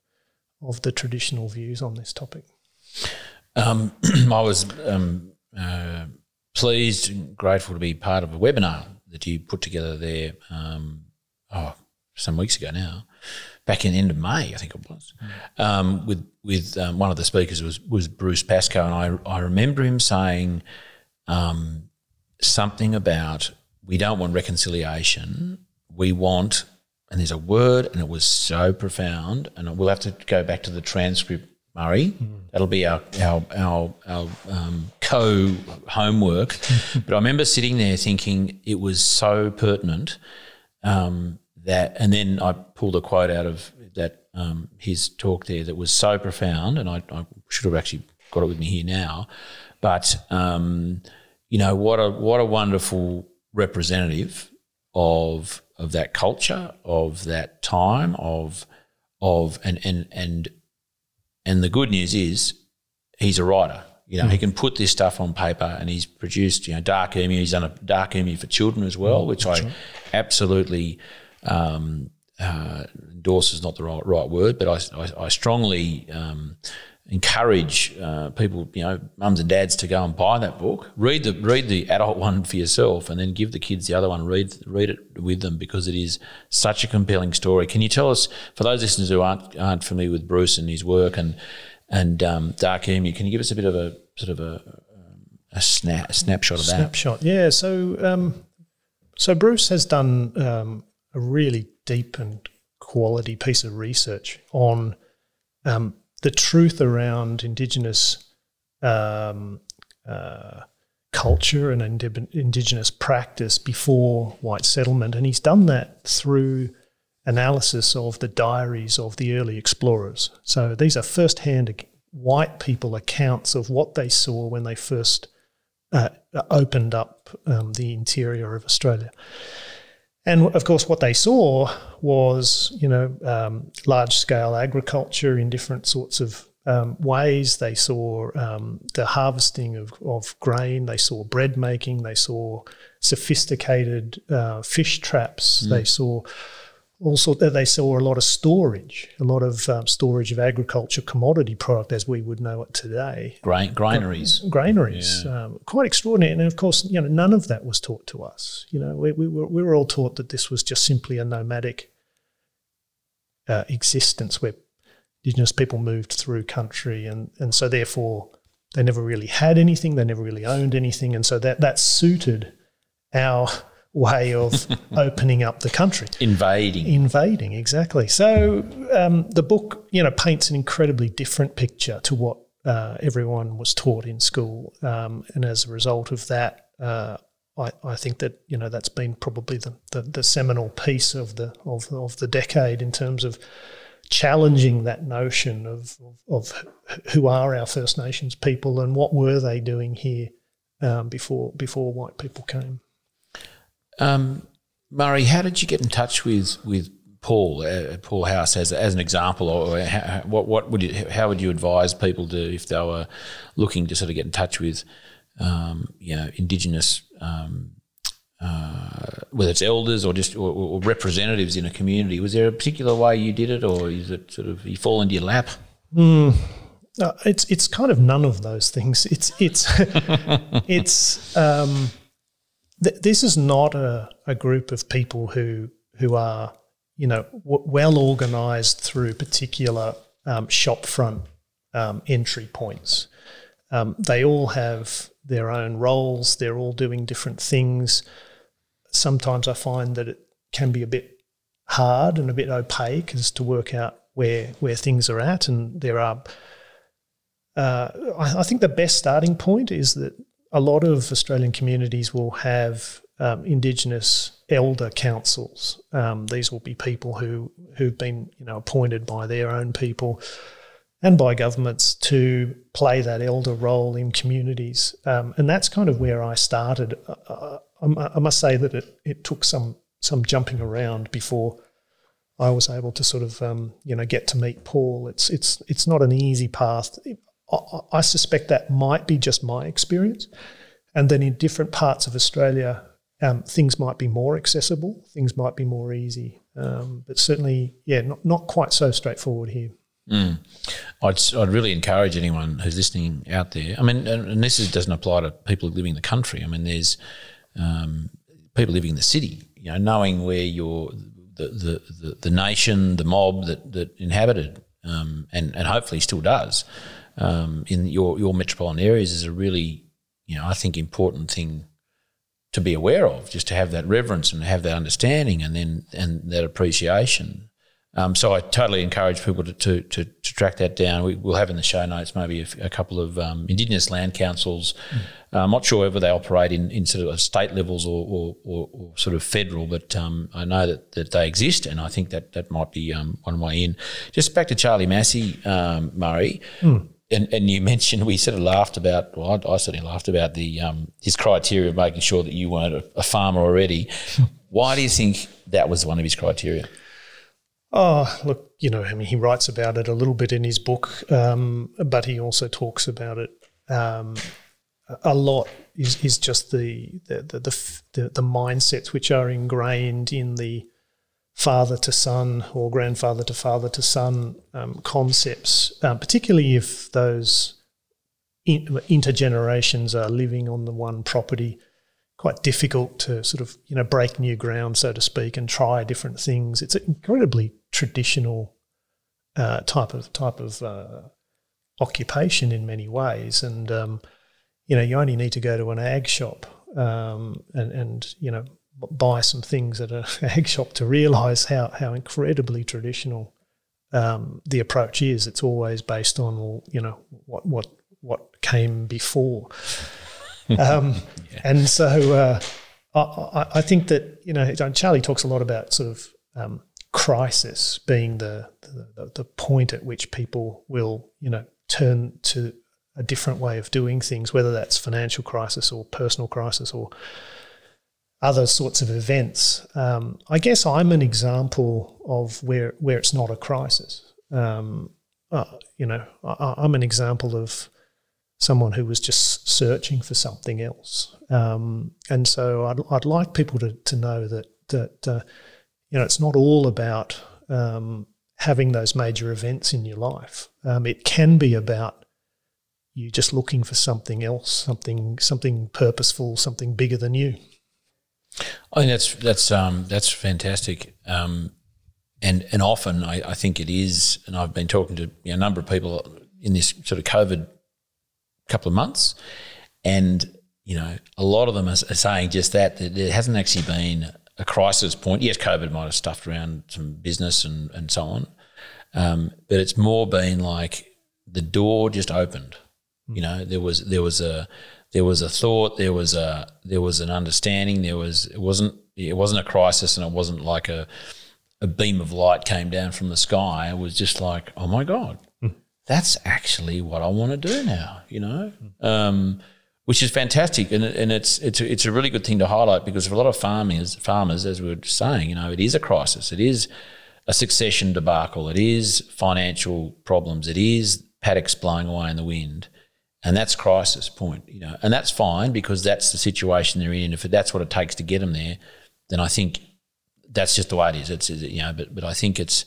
of the traditional views on this topic. Um, [CLEARS THROAT] I was um, uh, pleased and grateful to be part of a webinar that you put together there. Um, oh, some weeks ago now, back in the end of May, I think it was, um, with with um, one of the speakers was was Bruce Pascoe, and I I remember him saying um, something about we don't want reconciliation, we want, and there's a word, and it was so profound, and we'll have to go back to the transcript. Murray, mm. that'll be our our our, our um, co homework. [LAUGHS] but I remember sitting there thinking it was so pertinent um, that, and then I pulled a quote out of that um, his talk there that was so profound, and I, I, should have actually got it with me here now. But um, you know what a what a wonderful representative of of that culture, of that time, of of and and and and the good news is he's a writer. You know, mm. he can put this stuff on paper, and he's produced. You know, Dark Emu. He's done a Dark Emu for children as well, mm, which I right. absolutely um, uh, endorse is not the right, right word, but I, I, I strongly um, encourage uh, people, you know, mums and dads to go and buy that book. Read the read the adult one for yourself, and then give the kids the other one. Read read it with them because it is such a compelling story. Can you tell us, for those listeners who aren't aren't familiar with Bruce and his work and and um, Dark Emu, can you give us a bit of a sort of a a, snap, a snapshot of that? Snapshot, yeah. So um, so Bruce has done um, a really deep and quality piece of research on um, the truth around Indigenous um, uh, culture and Indigenous practice before white settlement. And he's done that through analysis of the diaries of the early explorers. So these are first hand white people accounts of what they saw when they first uh, opened up um, the interior of Australia. And of course, what they saw was, you know, um, large scale agriculture in different sorts of um, ways. They saw um, the harvesting of, of grain. They saw bread making. They saw sophisticated uh, fish traps. Mm. They saw also that they saw a lot of storage, a lot of um, storage of agriculture commodity product as we would know it today. Grain, granaries, granaries, yeah. um, quite extraordinary. And of course, you know, none of that was taught to us. You know, we, we were we were all taught that this was just simply a nomadic uh, existence where indigenous people moved through country, and and so therefore they never really had anything, they never really owned anything, and so that that suited our way of [LAUGHS] opening up the country. Invading. Invading, exactly. So um, the book, you know, paints an incredibly different picture to what uh, everyone was taught in school. Um, and as a result of that, uh, I, I, think that, you know, that's been probably the, the, the seminal piece of the, of, of the decade in terms of challenging that notion of, of, of, who are our First Nations people and what were they doing here um, before before white people came. Um, Murray, how did you get in touch with with Paul uh, Paul House as as an example, or how, what what would you how would you advise people to if they were looking to sort of get in touch with um, you know Indigenous um, uh, whether it's elders or just or, or, representatives in a community? Was there a particular way you did it, or is it sort of you fall into your lap? Mm. No, it's it's kind of none of those things. It's it's [LAUGHS] it's um, th- this is not a, a group of people who who are you know w- well organized through particular um, shopfront um, entry points. Um, they all have their own roles. They're all doing different things. Sometimes I find that it can be a bit hard and a bit opaque as to work out where where things are at, and there are. Uh, I, I, think the best starting point is that a lot of Australian communities will have um, Indigenous elder councils. Um, these will be people who who've been you know appointed by their own people and by governments to play that elder role in communities, um, and that's kind of where I started. Uh, I, I must say that it, it took some some jumping around before I was able to sort of um, you know get to meet Paul. It's it's it's not an easy path. I, suspect that might be just my experience, and then in different parts of Australia, um, things might be more accessible, things might be more easy, um, but certainly, yeah, not not quite so straightforward here. Mm. I'd, I'd really encourage anyone who's listening out there. I mean, and this is, doesn't apply to people living in the country. I mean, there's um, people living in the city, you know, knowing where your the, the, the, the nation, the mob that, that inhabited um, and, and hopefully still does um, in your, your metropolitan areas is a really, you know, I think important thing to be aware of, just to have that reverence and have that understanding and then and that appreciation. Um, so I totally encourage people to, to, to, to, track that down. We, will have in the show notes maybe a, a couple of um, Indigenous land councils. Mm. Uh, I'm not sure whether they operate in, in sort of state levels or, or, or, or sort of federal, but um, I know that, that they exist, and I think that that might be um, one way in. Just back to Charlie Massy, um, Murray. Mm. And, and, you [LAUGHS] mentioned we sort of laughed about. Well, I, I certainly laughed about the um, his criteria of making sure that you weren't a, a farmer already. [LAUGHS] Why do you think that was one of his criteria? Oh, look, you know, I mean, he writes about it a little bit in his book, um, but he also talks about it um, a lot. Is, is just the the, the the, the mindsets which are ingrained in the father to son or grandfather to father to son um, concepts, um, particularly if those in, intergenerations are living on the one property quite difficult to sort of you know break new ground, so to speak, and try different things. It's an incredibly traditional uh, type of type of uh, occupation in many ways, and um, you know you only need to go to an ag shop um, and and you know buy some things at a [LAUGHS] ag shop to realise how how incredibly traditional um, the approach is. It's always based on well, you know what what what came before. [LAUGHS] Um, yeah. And so uh, I, I, think that, you know, Charlie talks a lot about sort of um, crisis being the, the, the point at which people will, you know, turn to a different way of doing things, whether that's financial crisis or personal crisis or other sorts of events. Um, I guess I'm an example of where where it's not a crisis. Um, uh, you know, I, am an example of someone who was just searching for something else. Um, and so I'd, I'd like people to, to know that that uh, you know it's not all about um, having those major events in your life. Um, it can be about you just looking for something else, something something purposeful, something bigger than you. I think that's that's um, that's fantastic. Um, and and often I, I, think it is, and I've been talking to you know, a number of people in this sort of COVID couple of months, and you know a lot of them are, are saying just that that there hasn't actually been a crisis point. Yes, COVID might have stuffed around some business and and so on, um, but it's more been like the door just opened. You know, there was there was a there was a thought, there was a there was an understanding, there was it wasn't it wasn't a crisis, and it wasn't like a a beam of light came down from the sky. It was just like, oh my god, that's actually what I want to do now, you know, um, which is fantastic. And, and it's, it's, a, it's a really good thing to highlight because for a lot of farmers, farmers, as we were saying, you know, it is a crisis. It is a succession debacle. It is financial problems. It is paddocks blowing away in the wind. And that's crisis point, you know, and that's fine because that's the situation they're in. If that's what it takes to get them there, then I think that's just the way it is. It's, you know, but, but I think it's,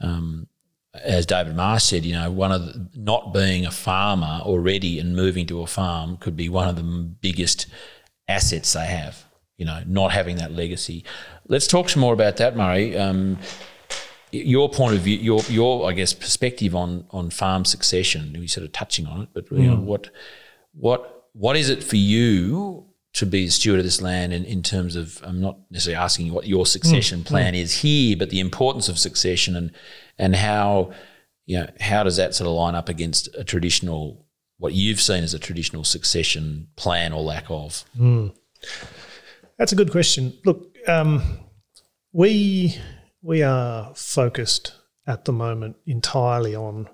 um, as David Marsh said, you know, one of the, not being a farmer already and moving to a farm could be one of the biggest assets they have. You know, not having that legacy. Let's talk some more about that, Murray. Um, your point of view, your your I guess perspective on on farm succession. We sort of touching on it, but you know, mm. what what what is it for you to be a steward of this land in, in terms of I'm not necessarily asking what your succession Mm, plan is here, but the importance of succession and and how you know how does that sort of line up against a traditional what you've seen as a traditional succession plan or lack of? That's a good question. Look, um, we we are focused at the moment entirely on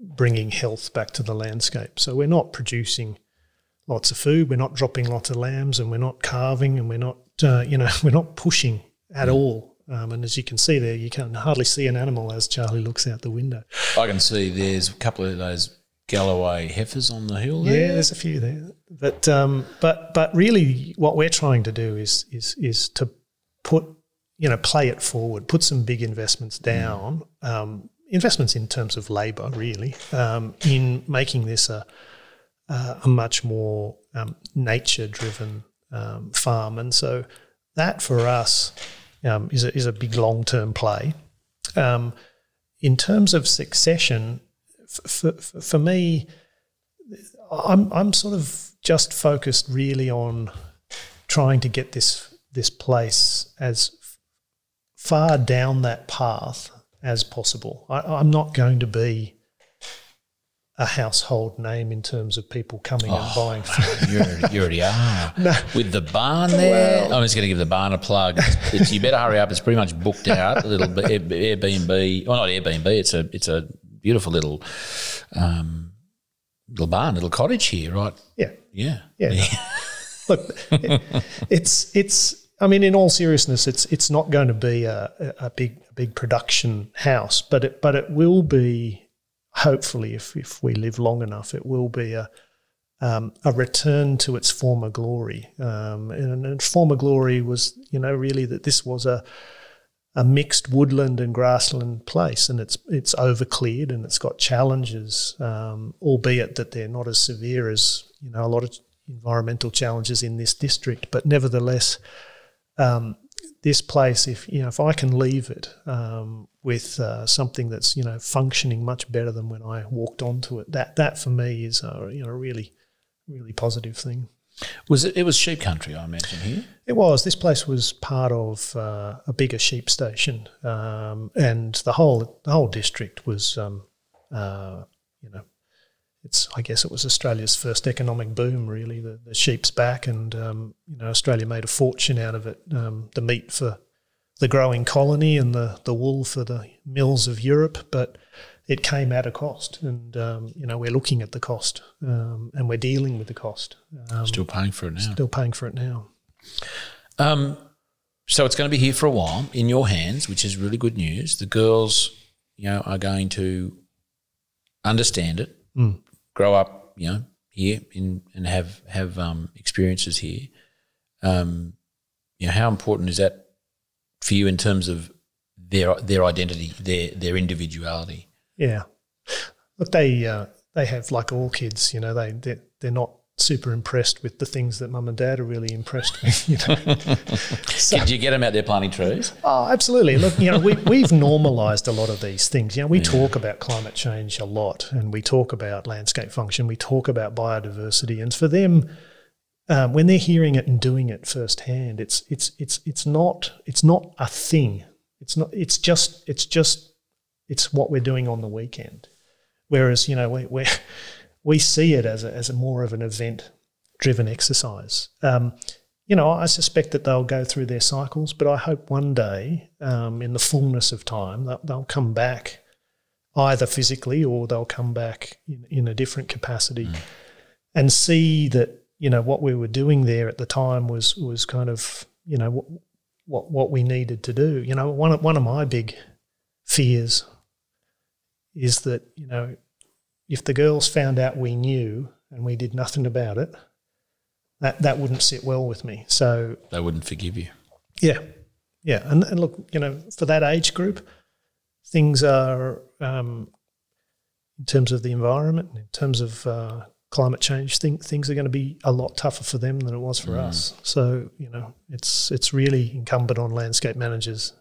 bringing health back to the landscape. So we're not producing lots of food, we're not dropping lots of lambs, and we're not carving, and we're not uh, you know [LAUGHS] we're not pushing at all. Um, and as you can see there, you can hardly see an animal as Charlie looks out the window. I can see there's a couple of those Galloway heifers on the hill Yeah, there's a few there, but um, but but really, what we're trying to do is is is to put you know play it forward, put some big investments down, um, investments in terms of labour, really, um, in making this a a much more um, nature driven um, farm, and so that for us um, is a, is a big long term play. Um, in terms of succession, for, for, for me, I'm I'm sort of just focused really on trying to get this this place as far down that path as possible. I, I'm not going to be a household name in terms of people coming and buying food. You already, you already are. [LAUGHS] With the barn there, I'm just going to give the barn a plug. It's, it's, you better hurry up. It's pretty much booked out. A little bit Airbnb. Well, not Airbnb. It's a it's a beautiful little um, little barn, little cottage here, right? Yeah, Yeah. yeah. Look, it, it's it's. I mean, in all seriousness, it's it's not going to be a, a big a big production house, but it but it will be. Hopefully, if if we live long enough, it will be a um, a return to its former glory. Um, and, and former glory was, you know, really that this was a a mixed woodland and grassland place, and it's it's overcleared and it's got challenges, um, albeit that they're not as severe as you know a lot of environmental challenges in this district. But nevertheless, um, this place, if you know, if I can leave it um, with uh, something that's you know functioning much better than when I walked onto it, that that for me is a you know really really positive thing. Was it? It was sheep country, I imagine here. It was. This place was part of uh, a bigger sheep station, um, and the whole the whole district was, um, uh, you know, it's. I guess it was Australia's first economic boom. Really, the, the sheep's back, and um, you know, Australia made a fortune out of it. Um, the meat for the growing colony, and the the wool for the mills of Europe, but it came at a cost, and um, you know, we're looking at the cost, um, and we're dealing with the cost. Um, Still paying for it now. still paying for it now. Um, so it's going to be here for a while in your hands, which is really good news. The girls, you know, are going to understand it, Mm. Grow up, you know, here in and have have um, experiences here. Um, you know, how important is that for you in terms of their their identity, their their individuality? Yeah. Look, they uh, they have like all kids, you know, they they're, they're not super impressed with the things that mum and dad are really impressed with. You know. [LAUGHS] So- Did you get them out there planting trees? oh, absolutely. Look, you know, we we've normalised a lot of these things. You know, we talk about climate change a lot, and we talk about landscape function. We talk about biodiversity, and for them. Um, when they're hearing it and doing it firsthand, it's it's it's it's not it's not a thing. It's not. It's just it's just it's what we're doing on the weekend. Whereas you know we we we see it as a, as a more of an event driven exercise. Um, you know, I suspect that they'll go through their cycles, but I hope one day, um, in the fullness of time, they'll, they'll come back either physically or they'll come back in, in a different capacity and see that you know what we were doing there at the time was was kind of you know what what, what we needed to do. You know, one of, one of my big fears is that you know if the girls found out we knew and we did nothing about it, that that wouldn't sit well with me. So They wouldn't forgive you. yeah, yeah, and, and look, you know, for that age group, things are um, in terms of the environment, in terms of uh, climate change, thing, things are going to be a lot tougher for them than it was for us. So you know, it's it's really incumbent on landscape managers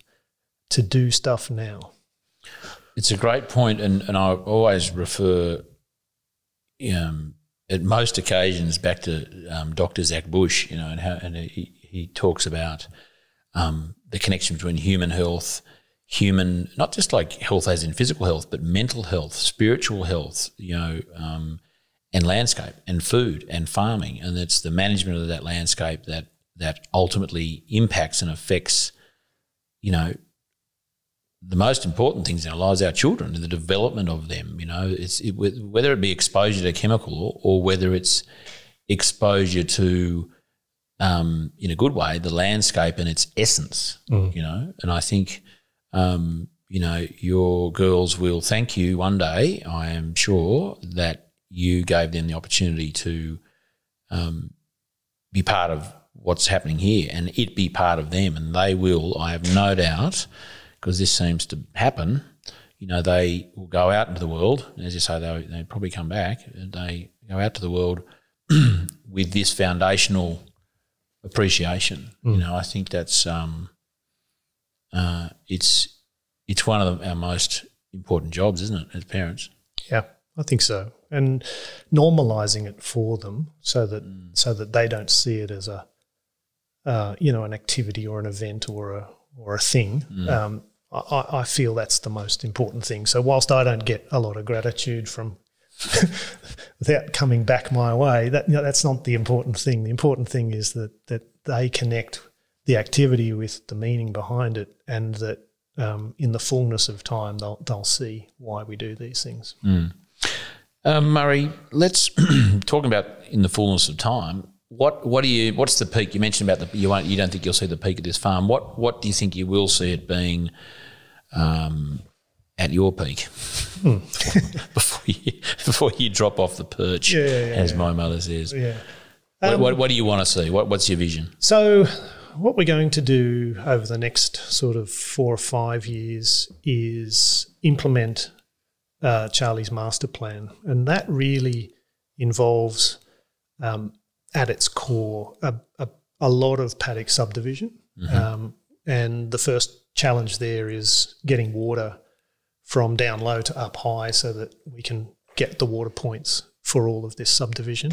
to do stuff now. It's a great point, and, and I always refer um, at most occasions back to um, Dr. Zach Bush, you know, and how and he, he talks about um, the connection between human health, human not just like health as in physical health, but mental health, spiritual health, you know, um, and landscape and food and farming, and it's the management of that landscape that that ultimately impacts and affects, you know, the most important things in our lives, our children, and the development of them. You know, it's it, whether it be exposure to chemical or, or whether it's exposure to, um, in a good way, the landscape and its essence. Mm. You know, and I think, um, you know, your girls will thank you one day. I am sure that you gave them the opportunity to um, be part of what's happening here and it be part of them, and they will. I have no doubt because this seems to happen. You know, they will go out into the world, as you say, they they probably come back. They go out to the world [CLEARS THROAT] with this foundational appreciation. You know, I think that's um, uh, it's it's one of the, our most important jobs, isn't it, as parents? Yeah, I think so. And normalizing it for them so that so that they don't see it as a uh, you know an activity or an event or a or a thing. Um, I, I feel that's the most important thing. So whilst I don't get a lot of gratitude from [LAUGHS] without coming back my way, that you know, that's not the important thing. The important thing is that that they connect the activity with the meaning behind it, and that um, in the fullness of time they'll they'll see why we do these things. Um, Murray, let's [CLEARS THROAT] talk about in the fullness of time. What what do you? What's the peak? You mentioned about the you won't, you don't think you'll see the peak of this farm. What what do you think you will see it being um, at your peak [LAUGHS] before you before you drop off the perch, Yeah, yeah, as yeah. my mother says? Yeah. What, what, what do you want to see? What what's your vision? So, what we're going to do over the next sort of four or five years is implement uh, Charlie's master plan, and that really involves, um, at its core, a, a, a lot of paddock subdivision. Um, and the first challenge there is getting water from down low to up high, so that we can get the water points for all of this subdivision.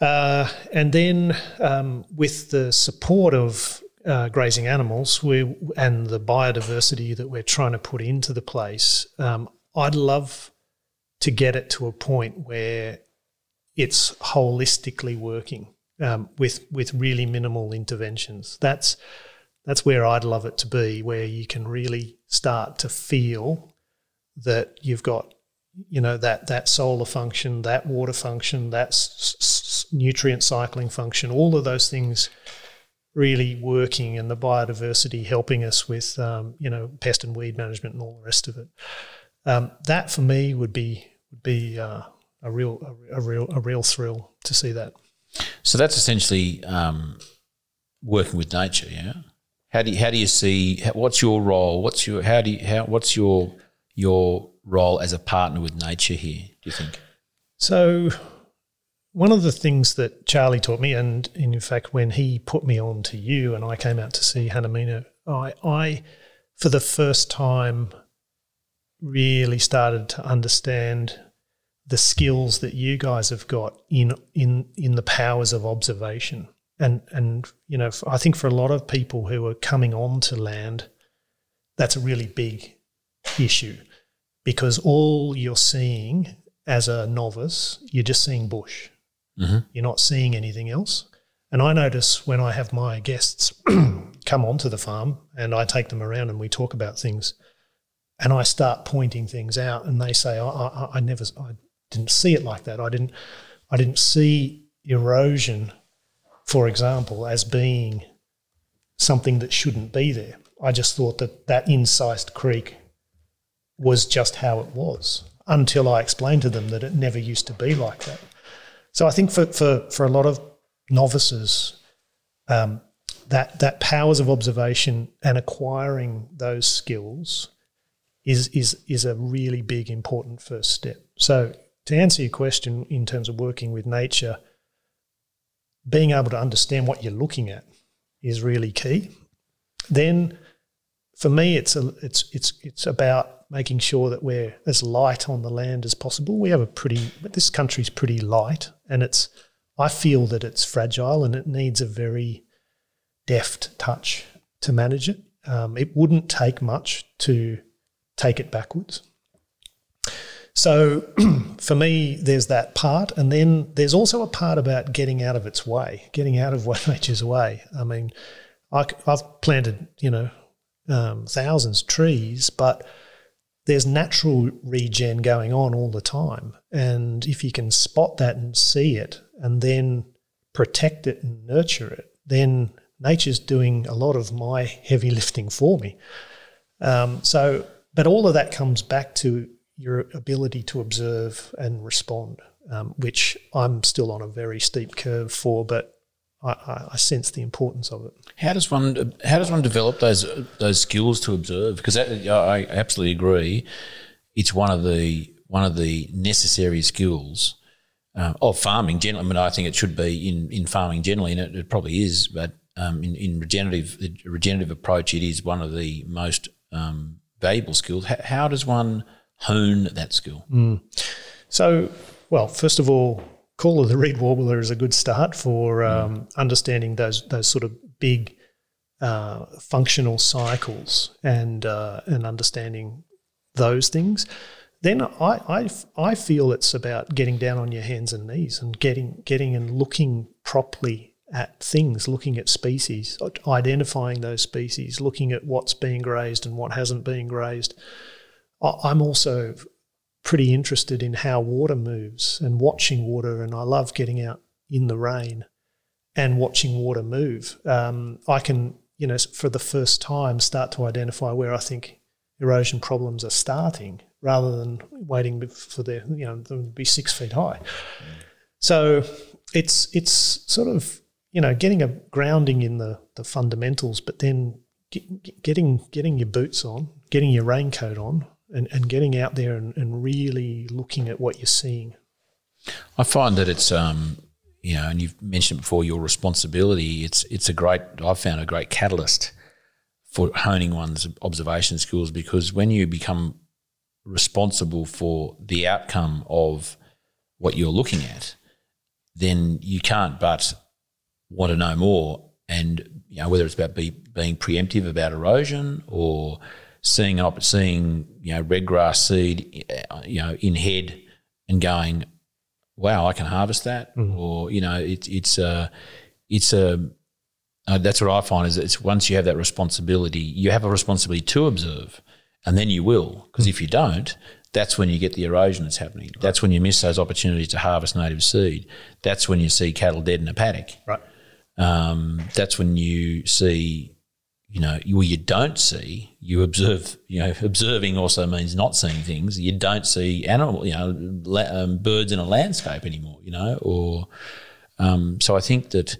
Uh, and then, um, with the support of uh, grazing animals we, and the biodiversity that we're trying to put into the place, um, I'd love to get it to a point where it's holistically working um, with with really minimal interventions. That's that's where I'd love it to be, where you can really start to feel that you've got you know that that solar function, that water function, that s- s- nutrient cycling function, all of those things really working, and the biodiversity helping us with um, you know pest and weed management and all the rest of it. Um, that for me would be would be uh, a real a, real a real thrill to see that. So that's essentially um, working with nature. Yeah. How do you, how do you see? What's your role? What's your how do you, how what's your your role as a partner with nature here? Do you think? So, one of the things that Charlie taught me, and in fact, when he put me on to you and I came out to see Hanaminno, I, I, for the first time, really started to understand the skills that you guys have got in in in the powers of observation. And and you know, I think for a lot of people who are coming on to land, that's a really big issue because all you're seeing as a novice, you're just seeing bush. Mhm. You're not seeing anything else. And I notice when I have my guests [CLEARS THROAT] come onto the farm and I take them around and we talk about things, and I start pointing things out, and they say, "I, I, I never, I didn't see it like that. I didn't, I didn't see erosion, for example, as being something that shouldn't be there. I just thought that that incised creek was just how it was until I explained to them that it never used to be like that. So I think for for, for a lot of novices, um, that that powers of observation and acquiring those skills is is is a really big important first step. So to answer your question in terms of working with nature, being able to understand what you're looking at is really key. Then for me, it's a, it's it's it's about making sure that we're as light on the land as possible. We have a pretty this country's pretty light, and it's I feel that it's fragile and it needs a very deft touch to manage it. Um, it wouldn't take much to take it backwards. So [CLEARS THROAT] for me, there's that part. And then there's also a part about getting out of its way, getting out of [LAUGHS] what nature's way. I mean, I, have planted, you know, um, thousands of trees, but there's natural regen going on all the time. And if you can spot that and see it and then protect it and nurture it, then nature's doing a lot of my [LAUGHS] heavy lifting for me. Um, so, but all of that comes back to your ability to observe and respond, um, which I'm still on a very steep curve for, but I, I, sense the importance of it. How does one how does one develop those those skills to observe? Because I absolutely agree, it's one of the one of the necessary skills uh, of farming. Generally, I mean, I think it should be in, in farming generally, and it, it probably is. But um, in, in regenerative regenerative approach, it is one of the most um, valuable skills. How, does one hone that skill? Mm. So, well, first of all, call of the reed warbler is a good start for um, mm. understanding those those sort of big uh, functional cycles and uh, and understanding those things. Then I, I, I feel it's about getting down on your hands and knees and getting getting and looking properly at things, looking at species, identifying those species, looking at what's being grazed and what hasn't been grazed. I'm also pretty interested in how water moves and watching water, and I love getting out in the rain and watching water move. Um, I can, you know, for the first time, start to identify where I think erosion problems are starting, rather than waiting for their, you know, them to be six feet high. So it's it's sort of you know getting a grounding in the the fundamentals, but then get, getting getting your boots on, getting your raincoat on, and, and getting out there and, and really looking at what you're seeing. I find that it's um, you know, and you've mentioned before your responsibility. It's it's a great. I've found a great catalyst for honing one's observation skills because when you become responsible for the outcome of what you're looking at, then you can't but want to know more. And you know whether it's about be, being preemptive about erosion or seeing an seeing you know red grass seed, uh, you know in head, and going, wow, I can harvest that, mm. or you know it, it's a it's a uh, that's what I find is it's once you have that responsibility, you have a responsibility to observe, and then you will. Because mm. if you don't, that's when you get the erosion that's happening. Right. That's when you miss those opportunities to harvest native seed. That's when you see cattle dead in a paddock. Right. Um, that's when you see you know, well, you don't see, you observe, you know, observing also means not seeing things. You don't see animal, you know, la- um, birds in a landscape anymore, you know, or, um, so I think that,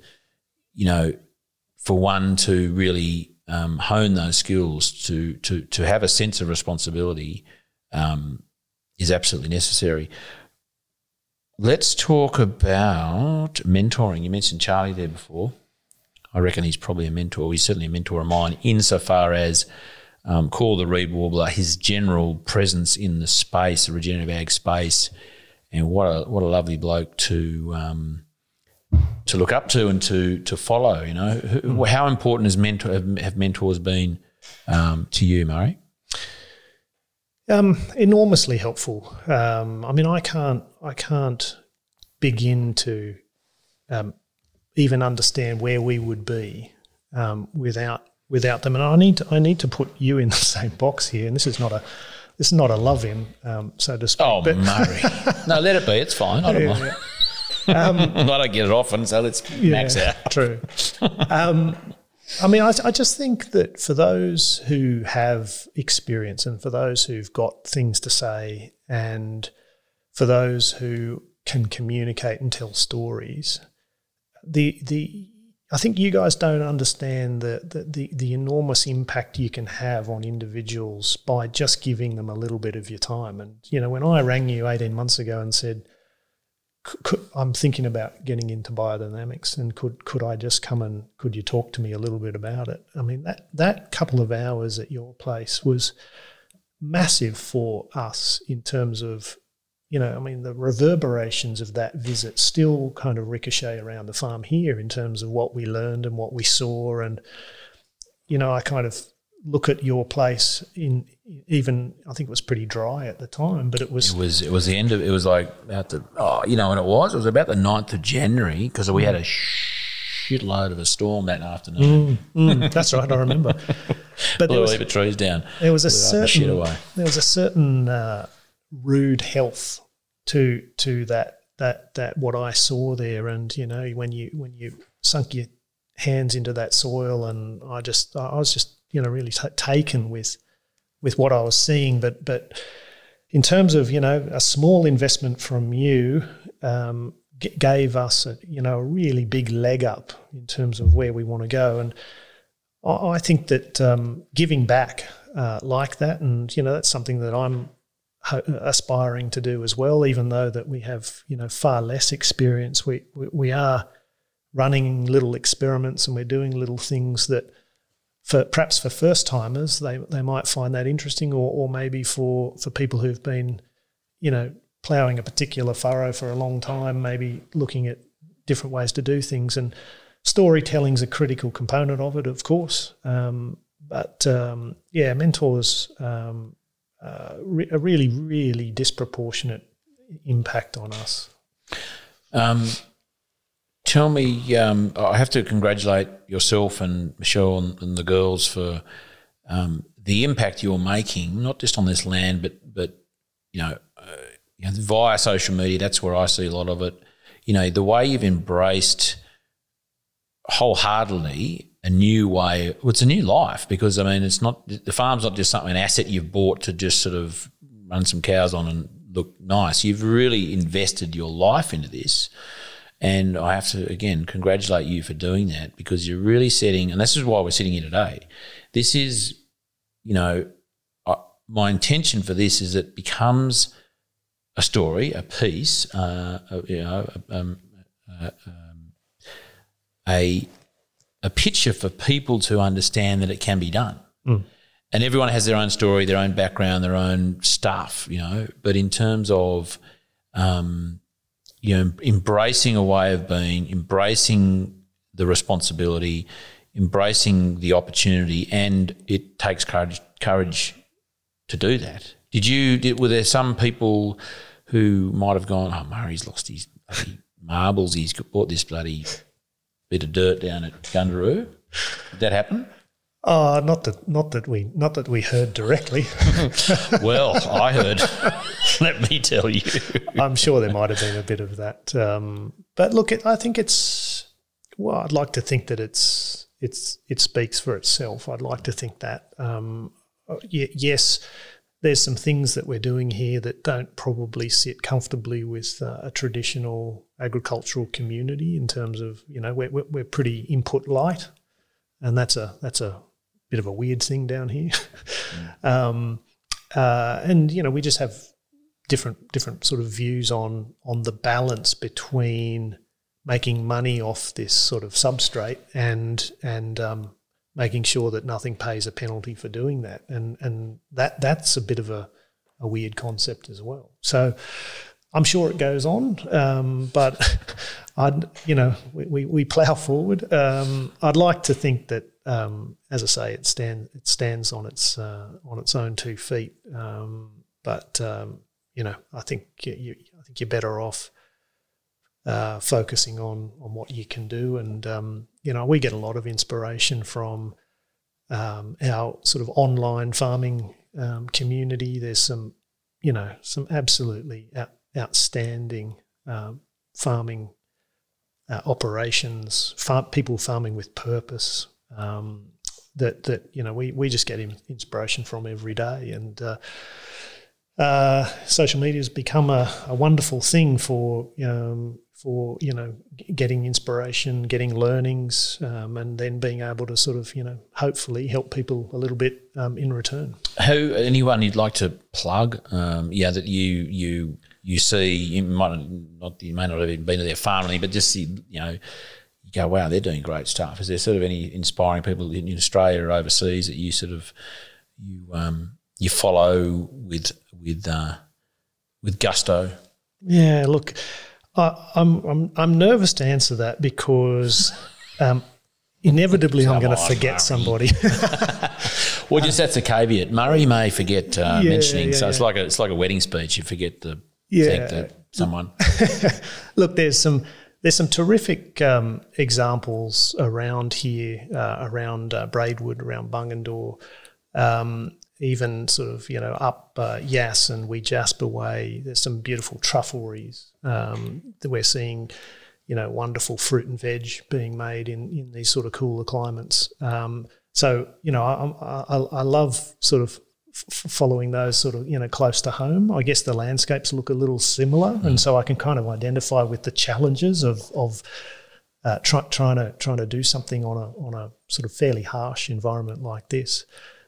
you know, for one to really um, hone those skills to, to, to have a sense of responsibility um, is absolutely necessary. Let's talk about mentoring. You mentioned Charlie there before. I reckon he's probably a mentor. He's certainly a mentor of mine insofar as um, Call the Reed Warbler, his general presence in the space, the regenerative ag space, and what a what a lovely bloke to um, to look up to and to to follow. You know, mm. how important has mentor have, have mentors been um, to you, Murray? Um, enormously helpful. Um, I mean, I can't I can't begin to um, even understand where we would be um, without without them. And I need to I need to put you in the [LAUGHS] same box here. And this is not a this is not a love in, um, so to speak. Oh, but Murray. [LAUGHS] no, let it be. It's fine. I don't yeah, mind. Yeah. Um, [LAUGHS] I don't get it often, so let's yeah, max out. True. Um, I mean, I, I, just think that for those who have experience and for those who've got things to say and for those who can communicate and tell stories, the the I think you guys don't understand the, the, the, the, enormous impact you can have on individuals by just giving them a little bit of your time. And, you know, when I rang you 18 months ago and said, I'm thinking about getting into biodynamics, and could could I just come and could you talk to me a little bit about it? I mean that that couple of hours at your place was massive for us in terms of you know, I mean, the reverberations of that visit still kind of ricochet around the farm here in terms of what we learned and what we saw. And, you know, I kind of look at your place in even I think it was pretty dry at the time, but it was it was it was the end of it was like about the oh you know when it was it was about the 9th of January because we had a shitload of a storm that afternoon. Mm, mm, that's right, I remember. [LAUGHS] But Blew there was, trees down. There was a certain there was a certain uh, rude health to to that that that what I saw there, and you know when you when you sunk your hands into that soil, and I just I was just you know really t- taken with with what I was seeing, but but in terms of you know a small investment from you um, gave us a you know a really big leg up in terms of where we want to go, and I, I think that um, giving back uh, like that, and you know that's something that I'm aspiring to do as well, even though that we have you know far less experience. We we, we are running little experiments and we're doing little things that for perhaps for first timers they, they might find that interesting or, or maybe for, for people who've been you know ploughing a particular furrow for a long time maybe looking at different ways to do things and storytelling's a critical component of it of course um, but um, yeah mentors um, uh, re- a really, really disproportionate impact on us. Um, tell me, um, I have to congratulate yourself and Michelle and, and the girls for um, the impact you're making, not just on this land, but but you know, uh, you know, via social media. That's where I see a lot of it. You know, the way you've embraced wholeheartedly a new way. Well, it's a new life because I mean, it's not the farm's not just something an asset you've bought to just sort of run some cows on and look nice. You've really invested your life into this. And I have to again congratulate you for doing that because you're really setting, and this is why we're sitting here today. This is, you know, uh, my intention for this is it becomes a story, a piece, uh, you know, um, uh, um, a a picture for people to understand that it can be done. Mm. And everyone has their own story, their own background, their own stuff, you know. But in terms of, um, you know, embracing a way of being, embracing the responsibility, embracing the opportunity, and it takes courage, courage to do that. Did you? Did, were there some people who might have gone, "Oh, Murray's lost his marbles. He's bought this bloody bit of dirt down at Gundaroo. Did that happen? Uh, not that not that we not that we heard directly. [LAUGHS] well, I heard. [LAUGHS] Let me tell you. I'm sure there might have been a bit of that. Um, but look, it, I think it's well. I'd like to think that it's it's it speaks for itself. I'd like to think that. Um, yes, there's some things that we're doing here that don't probably sit comfortably with uh, a traditional agricultural community in terms of you know we're, we're pretty input light, and that's a that's a bit of a weird thing down here. mm. [LAUGHS] um, uh, and you know we just have different different sort of views on on the balance between making money off this sort of substrate and and um, making sure that nothing pays a penalty for doing that. And and that that's a bit of a, a weird concept as well. So I'm sure it goes on, um, but [LAUGHS] I'd you know we, we, we plough forward. Um, I'd like to think that um, as I say, it stands it stands on its uh, on its own two feet. Um, but um, you know, I think you, I think you're better off uh, focusing on on what you can do. And um, you know, we get a lot of inspiration from um, our sort of online farming um, community. There's some, you know, some absolutely out, outstanding um, farming uh, operations, far, people farming with purpose. Um, that that you know we we just get inspiration from every day and. Uh, uh, social media has become a, a wonderful thing for um, for you know getting inspiration, getting learnings, um, and then being able to sort of you know hopefully help people a little bit um, in return. Who anyone you'd like to plug? Um, yeah, that you you you see, you might not, you may not have even been to their farm, or anything, but just see, you know, you go, wow, they're doing great stuff. Is there sort of any inspiring people in, in Australia or overseas that you sort of you um, you follow with with uh, with gusto? Yeah, look, I, I'm I'm I'm nervous to answer that because um, inevitably I'm going to forget Murray. somebody. [LAUGHS] Well, just that's a caveat. Murray may forget uh, Yeah, mentioning, so yeah, it's like a it's like a wedding speech. You forget to Yeah. thank the, someone. [LAUGHS] Look, there's some there's some terrific um, examples around here, uh, around uh, Braidwood, around Bungendore, um, even sort of you know up uh, Yass and Wee Jasper Way. There's some beautiful truffleries um, that we're seeing. You know, wonderful fruit and veg being made in, in these sort of cooler climates. Um, so you know, I, I, I love sort of f- following those sort of you know close to home. I guess the landscapes look a little similar, and so I can kind of identify with the challenges of of uh, try, trying to trying to do something on a on a sort of fairly harsh environment like this.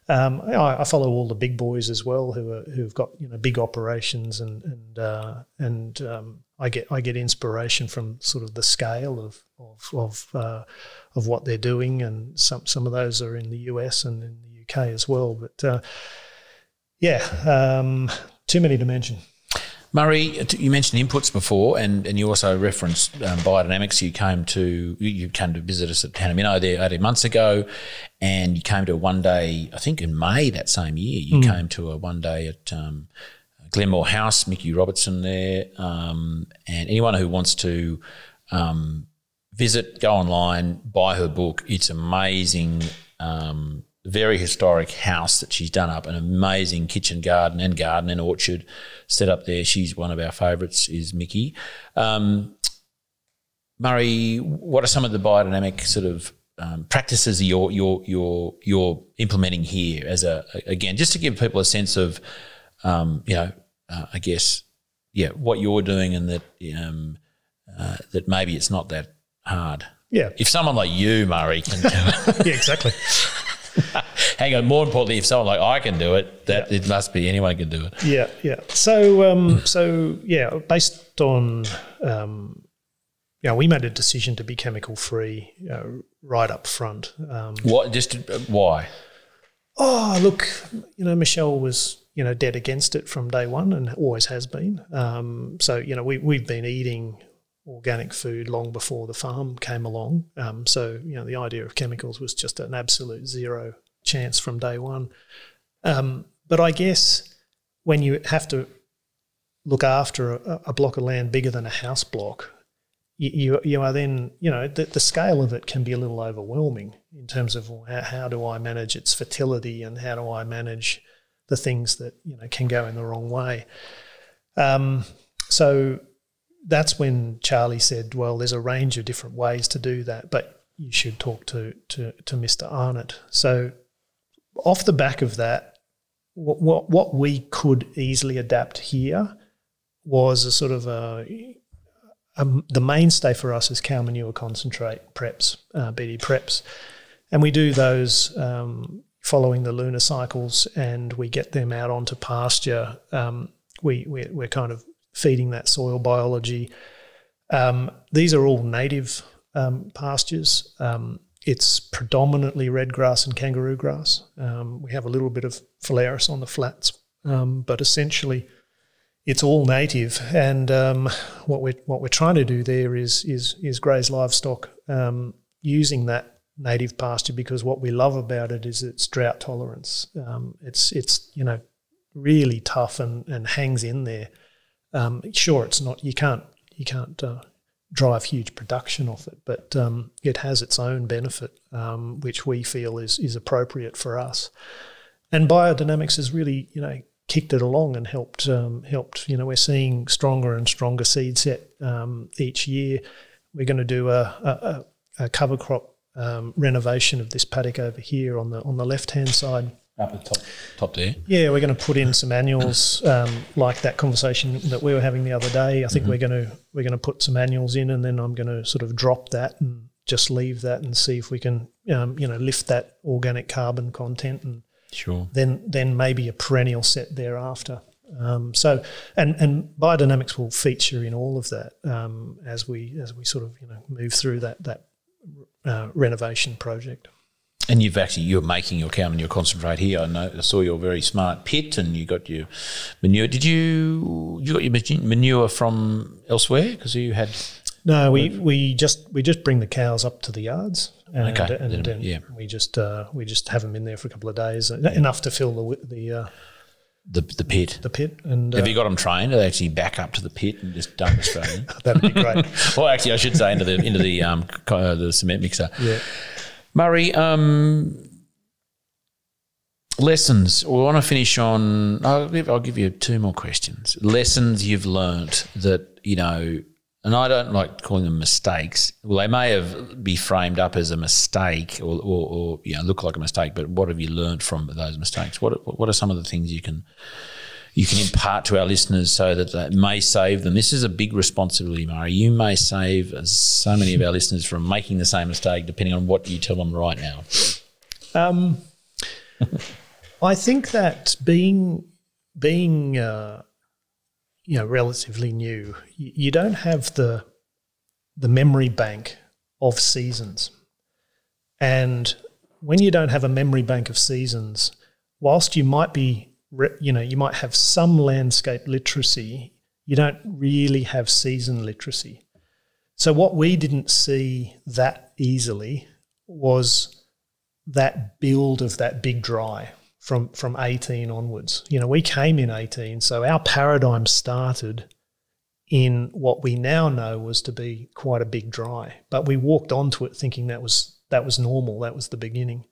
Um, I, I follow all the big boys as well, who are who've got you know big operations, and and uh, and um, I get I get inspiration from sort of the scale of of of, uh, of what they're doing, and some some of those are in the US and in the UK as well. But uh, yeah, um, too many to mention. Murray, you mentioned inputs before, and, and you also referenced um, biodynamics. You came to you- came to visit us at Hanaminno there eighteen months ago, and you came to a one day. I think in May that same year, you came to a one day at um, Glenmore House. Mickey Robertson there, um, and anyone who wants to um, visit, go online, buy her book. It's amazing. Um, very historic house that she's done up, an amazing kitchen garden and garden and orchard set up there. She's one of our favourites, is Mickey. Um, Murray, what are some of the biodynamic sort of um, practices you're you're you're you're implementing here as a again just to give people a sense of um, you know uh, I guess yeah what you're doing and that um, uh, that maybe it's not that hard. Yeah, If someone like you, Murray, can do [LAUGHS] it, yeah, exactly. [LAUGHS] [LAUGHS] hang on. More importantly, if someone like I can do it, that it must be anyone can do it. Yeah, yeah. So, um, so yeah, based on, um, you know, we made a decision to be chemical free you know, right up front. Um, What? Just uh, why? oh, look, you know, Michelle was, you know, dead against it from day one and always has been. Um, so, you know, we, we've been eating organic food long before the farm came along. Um, so, you know, the idea of chemicals was just an absolute zero chance from day one. Um, but I guess when you have to look after a, a block of land bigger than a house block, you, you, are then, you know, the, the scale of it can be a little overwhelming in terms of how, how do I manage its fertility and how do I manage the things that, you know, can go in the wrong way. Um, so that's when Charlie said, well, there's a range of different ways to do that, but you should talk to, to, to Mr. Arnott. So off the back of that, what, what, what we could easily adapt here was a sort of a, um, the mainstay for us is cow manure concentrate preps, uh, BD preps, and we do those um, following the lunar cycles, and we get them out onto pasture. Um, we we're, we're kind of feeding that soil biology. Um, these are all native um, pastures. Um, it's predominantly red grass and kangaroo grass. Um, we have a little bit of phalaris on the flats, um, but essentially it's all native. And um, what we're what we're trying to do there is is is graze livestock using that native pasture because what we love about it is its drought tolerance. It's it's you know really tough and, and hangs in there. Um, sure, it's not you can't you can't uh, drive huge production off it, but um, it has its own benefit, um, which we feel is is appropriate for us. And biodynamics has really you know kicked it along and helped um, helped you know we're seeing stronger and stronger seed set um, each year. We're going to do a, a, a cover crop um, renovation of this paddock over here on the on the left hand side. Up at the top, top there. Yeah, we're going to put in some annuals um, like that conversation that we were having the other day. I think we're going to we're going to put some annuals in, and then I'm going to sort of drop that and just leave that and see if we can um, you know lift that organic carbon content, and Sure. then then maybe a perennial set thereafter. Um, so, and and biodynamics will feature in all of that um, as we as we sort of you know move through that that uh, renovation project. And you've actually you're making your cow and your concentrate here. I know I saw your very smart pit, and you got your manure. Did you you got your manure from elsewhere because you had? No, we, we just we just bring the cows up to the yards, and, Okay, and, then, and yeah. we just uh, we just have them in there for a couple of days, enough to fill the the uh, The, the pit. the pit, and uh, Have you got them trained? Are they actually back up to the pit and just dump [LAUGHS] in? that'd be great. [LAUGHS] well, actually, I should say into the into the um uh, the cement mixer. yeah. Murray, um, lessons. We want to finish on. I'll give, I'll give you two more questions. Lessons you've learnt that you know, and I don't like calling them mistakes. Well, they may have be framed up as a mistake or, or, or you know look like a mistake. But what have you learnt from those mistakes? What what are some of the things you can you can impart to our listeners so that that may save them. This is a big responsibility, Murray. You may save so many of our listeners from making the same mistake, depending on what you tell them right now. Um, I think that being being uh, you know relatively new, you, don't have the the memory bank of seasons, and when you don't have a memory bank of seasons, whilst you might be you know you might have some landscape literacy, you don't really have season literacy. So what we didn't see that easily was that build of that big dry from from 18 onwards. You know, we came in 18, so our paradigm started in what we now know was to be quite a big dry. But we walked onto it thinking that was that was normal, that was the beginning.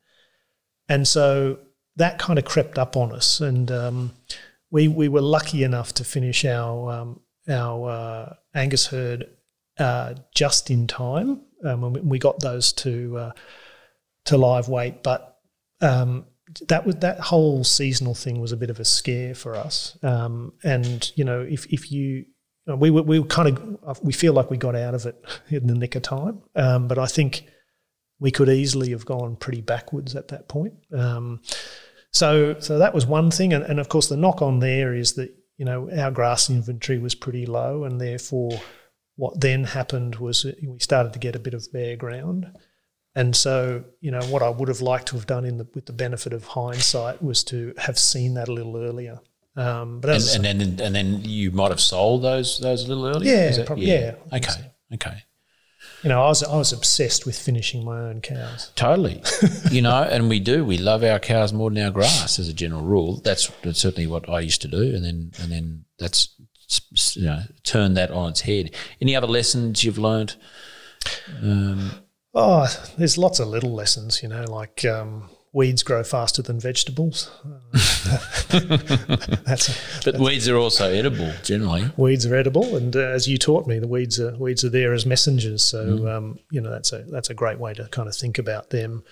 And so that kind of crept up on us, and um, we we were lucky enough to finish our um, our uh, Angus herd uh, just in time. Um, when we- got those to uh, to live weight, but um, that was that whole seasonal thing was a bit of a scare for us. Um, and you know, if if you uh, we were we were kind of we feel like we got out of it [LAUGHS] in the nick of time, um, but I think we could easily have gone pretty backwards at that point. Um, so so that was one thing, and, and of course the knock on there is that you know our grass inventory was pretty low, and therefore what then happened was we started to get a bit of bare ground. And so, you know, what I would have liked to have done in the, with the benefit of hindsight was to have seen that a little earlier. Um, but And, and then and then you might have sold those those a little earlier. Yeah, that- prob- yeah. Okay. Okay. You know, I was I was obsessed with finishing my own cows. Totally. [LAUGHS] you know, and we do. We love our cows more than our grass as a general rule. That's, that's certainly what I used to do. And then and then that's you know turn that on its head. Any other lessons you've learned? Um, Oh, there's lots of little lessons, you know, like um, weeds grow faster than vegetables. [LAUGHS] [LAUGHS] That's but weeds are also edible generally. weeds are edible, and uh, as you taught me, the weeds are weeds are there as messengers. So um, you know that's a that's a great way to kind of think about them.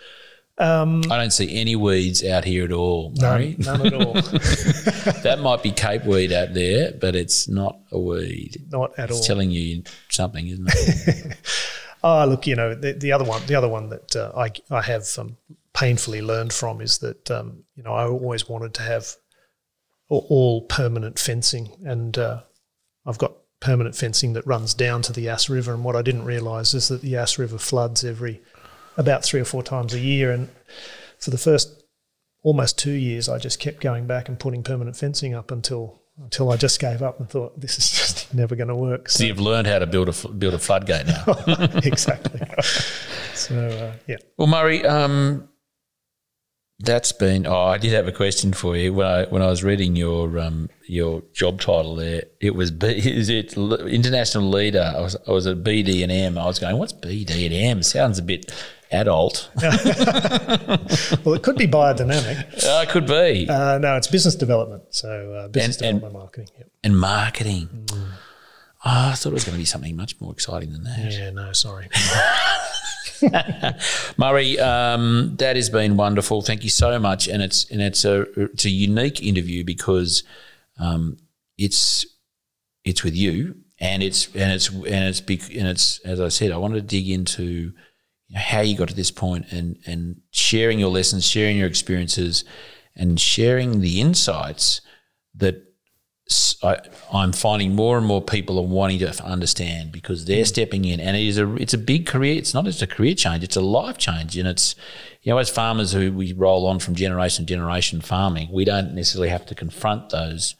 Um, I don't see any weeds out here at all, Murray. none, none at all, [LAUGHS] That might be cape weed out there, but it's not a weed. not at all. It's telling you something, isn't it? Oh, look, you know, the, the other one, the other one that uh, I I have um, painfully learned from is that um, you know I always wanted to have all, all permanent fencing, and uh, I've got permanent fencing that runs down to the Yass River. And what I didn't realise is that the Yass River floods every about three or four times a year, and for the first almost two years, I just kept going back and putting permanent fencing up until until I just gave up and thought this is just [LAUGHS] never going to work. So you've learned how to build a build a floodgate now. [LAUGHS] exactly. [LAUGHS] so uh, yeah. Well, Murray, um, that's been. Oh, I did have a question for you when I when I was reading your um, your job title there. It was B, [LAUGHS] is it international leader? I was I was at BD and M. I was going, what's BD and M? Sounds a bit adult. [LAUGHS] Well, it could be biodynamic. uh, could be. Uh, no, it's business development. So uh, business And- and- development marketing. Yep. and marketing. Oh, I thought it was going to be something much more exciting than that. Yeah, no, sorry. [LAUGHS] [LAUGHS] Murray, um, that has been wonderful. Thank you so much, and it's and it's a it's a unique interview because um, it's it's with you, and it's and it's and it's and it's as I said, I wanted to dig into how you got to this point and and sharing your lessons, sharing your experiences, and sharing the insights that I, I'm finding more and more people are wanting to understand because they're stepping in, and it is a it's a big career. It's not just a career change; it's a life change, and it's you know as farmers who we roll on from generation to generation farming, we don't necessarily have to confront those,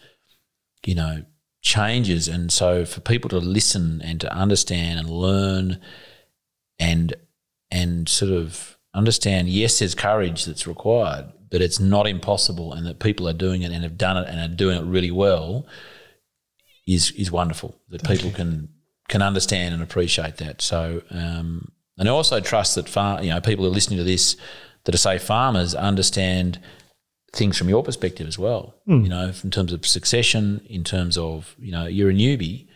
you know, changes, and so for people to listen and to understand and learn, and and sort of understand, yes, there's courage that's required, but it's not impossible, and that people are doing it and have done it and are doing it really well is is wonderful. That people can can understand and appreciate that. So, um, and I also trust that far, you know people who are listening to this that are say farmers understand things from your perspective as well. You know, in terms of succession, in terms of you know you're a newbie.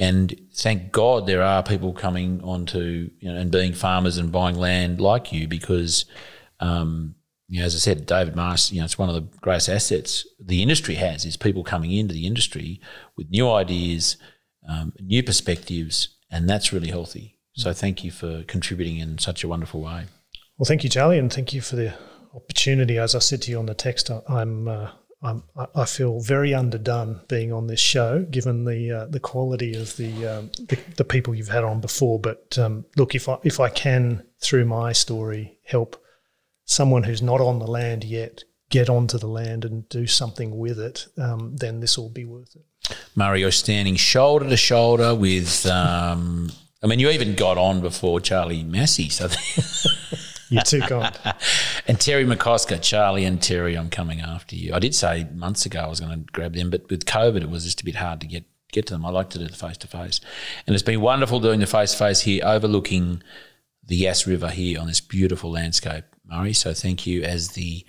And thank God there are people coming onto you know and being farmers and buying land like you because um, you know, as I said, David Marsh, you know, it's one of the greatest assets the industry has is people coming into the industry with new ideas, um, new perspectives, and that's really healthy. So thank you for contributing in such a wonderful way. Well, thank you, Charlie, and thank you for the opportunity. As I said to you on the text, I'm, uh, I'm I feel very underdone being on this show, given the uh, the quality of the, um, the the people you've had on before. But um, look, if I if I can through my story help someone who's not on the land yet get onto the land and do something with it, um, then this will be worth it. Murray, you're standing shoulder to shoulder with. Um, I mean, you even got on before Charlie Massy, so [LAUGHS] You're too kind. [LAUGHS] and Terry McCosker, Charlie and Terry, I'm coming after you. I did say months ago I was going to grab them, but with COVID, it was just a bit hard to get get to them. I like to do the face to face, and it's been wonderful doing the face to face here, overlooking the Yass River here on this beautiful landscape, Murray. So thank you. As the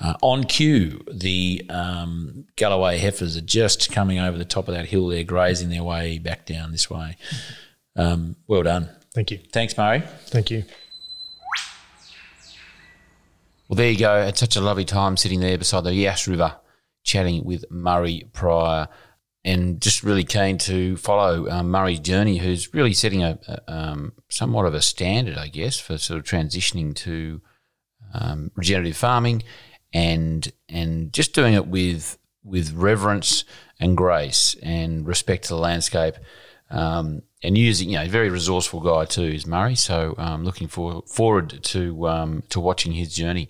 uh, on cue, the um, Galloway heifers are just coming over the top of that hill there, grazing their way back down this way. Um, well done. Thank you. Thanks, Murray. Thank you. Well, there you go. It's such a lovely time sitting there beside the Yass River, chatting with Murray Prior, and just really keen to follow um, Murray's journey, who's really setting a, a um, somewhat of a standard, I guess, for sort of transitioning to um, regenerative farming, and and just doing it with with reverence and grace and respect to the landscape. Um, and using, you know, very resourceful guy too is Murray. So um, looking for, forward to um, to watching his journey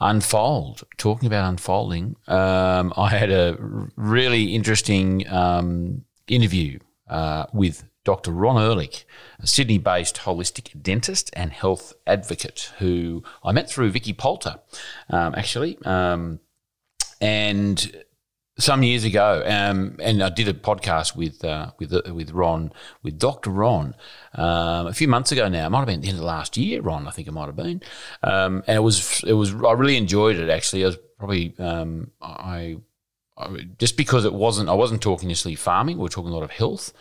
unfold. Talking about unfolding, um, I had a really interesting um, interview uh, with Dr. Ron Ehrlich, a Sydney-based holistic dentist and health advocate, who I met through Vicky Poulter, um, actually, um, and some years ago, um, and I did a podcast with uh, with uh, with Ron, with Doctor Ron, um, a few months ago now. It might have been the end of last year, Ron. I think it might have been, um, and it was it was. I really enjoyed it. Actually, I was probably um, I, I just because it wasn't. I wasn't talking necessarily farming. We were talking a lot of health.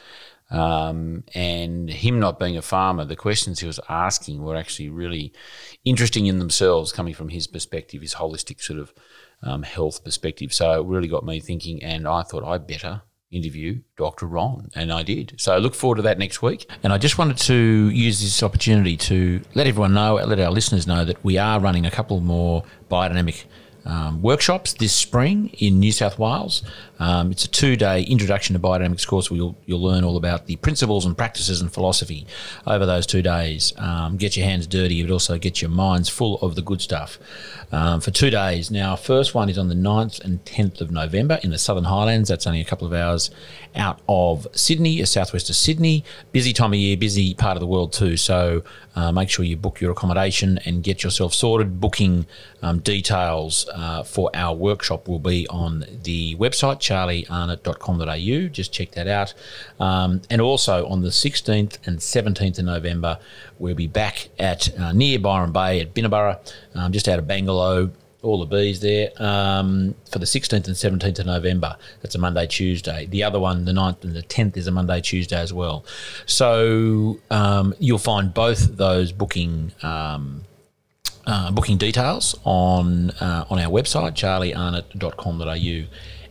Um, and him not being a farmer, the questions he was asking were actually really interesting in themselves, coming from his perspective, his holistic sort of um, health perspective. So it really got me thinking, and I thought I better interview Dr. Ron, and I did. So I look forward to that next week. And I just wanted to use this opportunity to let everyone know, let our listeners know that we are running a couple more biodynamic um, workshops this spring in New South Wales. Um, it's a two-day introduction to biodynamics course where you'll, you'll learn all about the principles and practices and philosophy over those two days. Um, get your hands dirty, but also get your minds full of the good stuff um, for two days. Now, first one is on the 9th and 10th of November in the Southern Highlands. That's only a couple of hours out of Sydney, a southwest of Sydney. Busy time of year, busy part of the world too. So uh, make sure you book your accommodation and get yourself sorted. Booking um, details uh, for our workshop will be on the website charliearnott.com.au. Just check that out. Um, and also on the 16th and 17th of November, we'll be back at uh, near Byron Bay at Binnaburra, um, just out of Bangalow all the bees there um, for the 16th and 17th of November. That's a Monday, Tuesday. The other one, the 9th and the 10th, is a Monday, Tuesday as well. So um, you'll find both those booking. Um, uh, booking details on uh, on our website charliearnott.com.au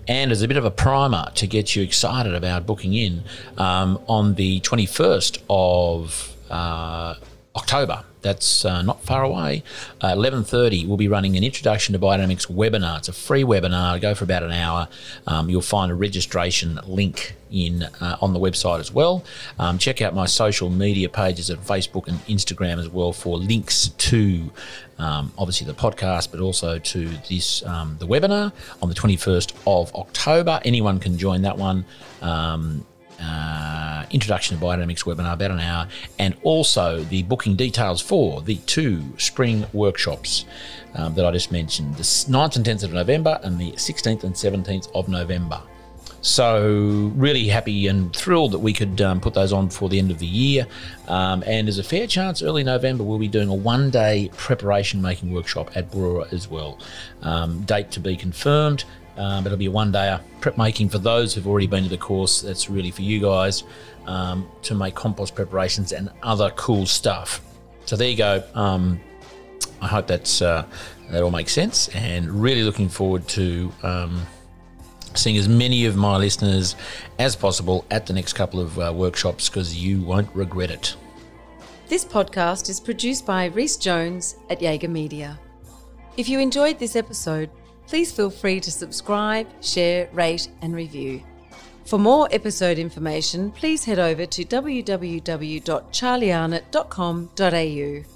and as a bit of a primer to get you excited about booking in um, on the 21st of uh, October that's uh, not far away. Uh, 11.30, we'll be running an Introduction to Biodynamics webinar. It's a free webinar. Go for about an hour. Um, you'll find a registration link in uh, on the website as well. Um, check out my social media pages at Facebook and Instagram as well for links to um, obviously the podcast, but also to this um, the webinar on the 21st of October. Anyone can join that one. Um, uh, introduction to biodynamics webinar, about an hour, and also the booking details for the two spring workshops um, that I just mentioned the 9th and 10th of November and the 16th and 17th of November. So, really happy and thrilled that we could um, put those on for the end of the year. Um, and there's a fair chance early November we'll be doing a one day preparation making workshop at Boorowa as well. Um, date to be confirmed. Um, it'll be one day prep making for those who've already been to the course. That's really for you guys um, to make compost preparations and other cool stuff. So there you go. Um, I hope that's uh, that all makes sense, and really looking forward to um, seeing as many of my listeners as possible at the next couple of uh, workshops because you won't regret it. This podcast is produced by Rhys Jones at Jaeger Media. If you enjoyed this episode, please feel free to subscribe, share, rate, and review. For more episode information, please head over to www.charliearnott.com.au.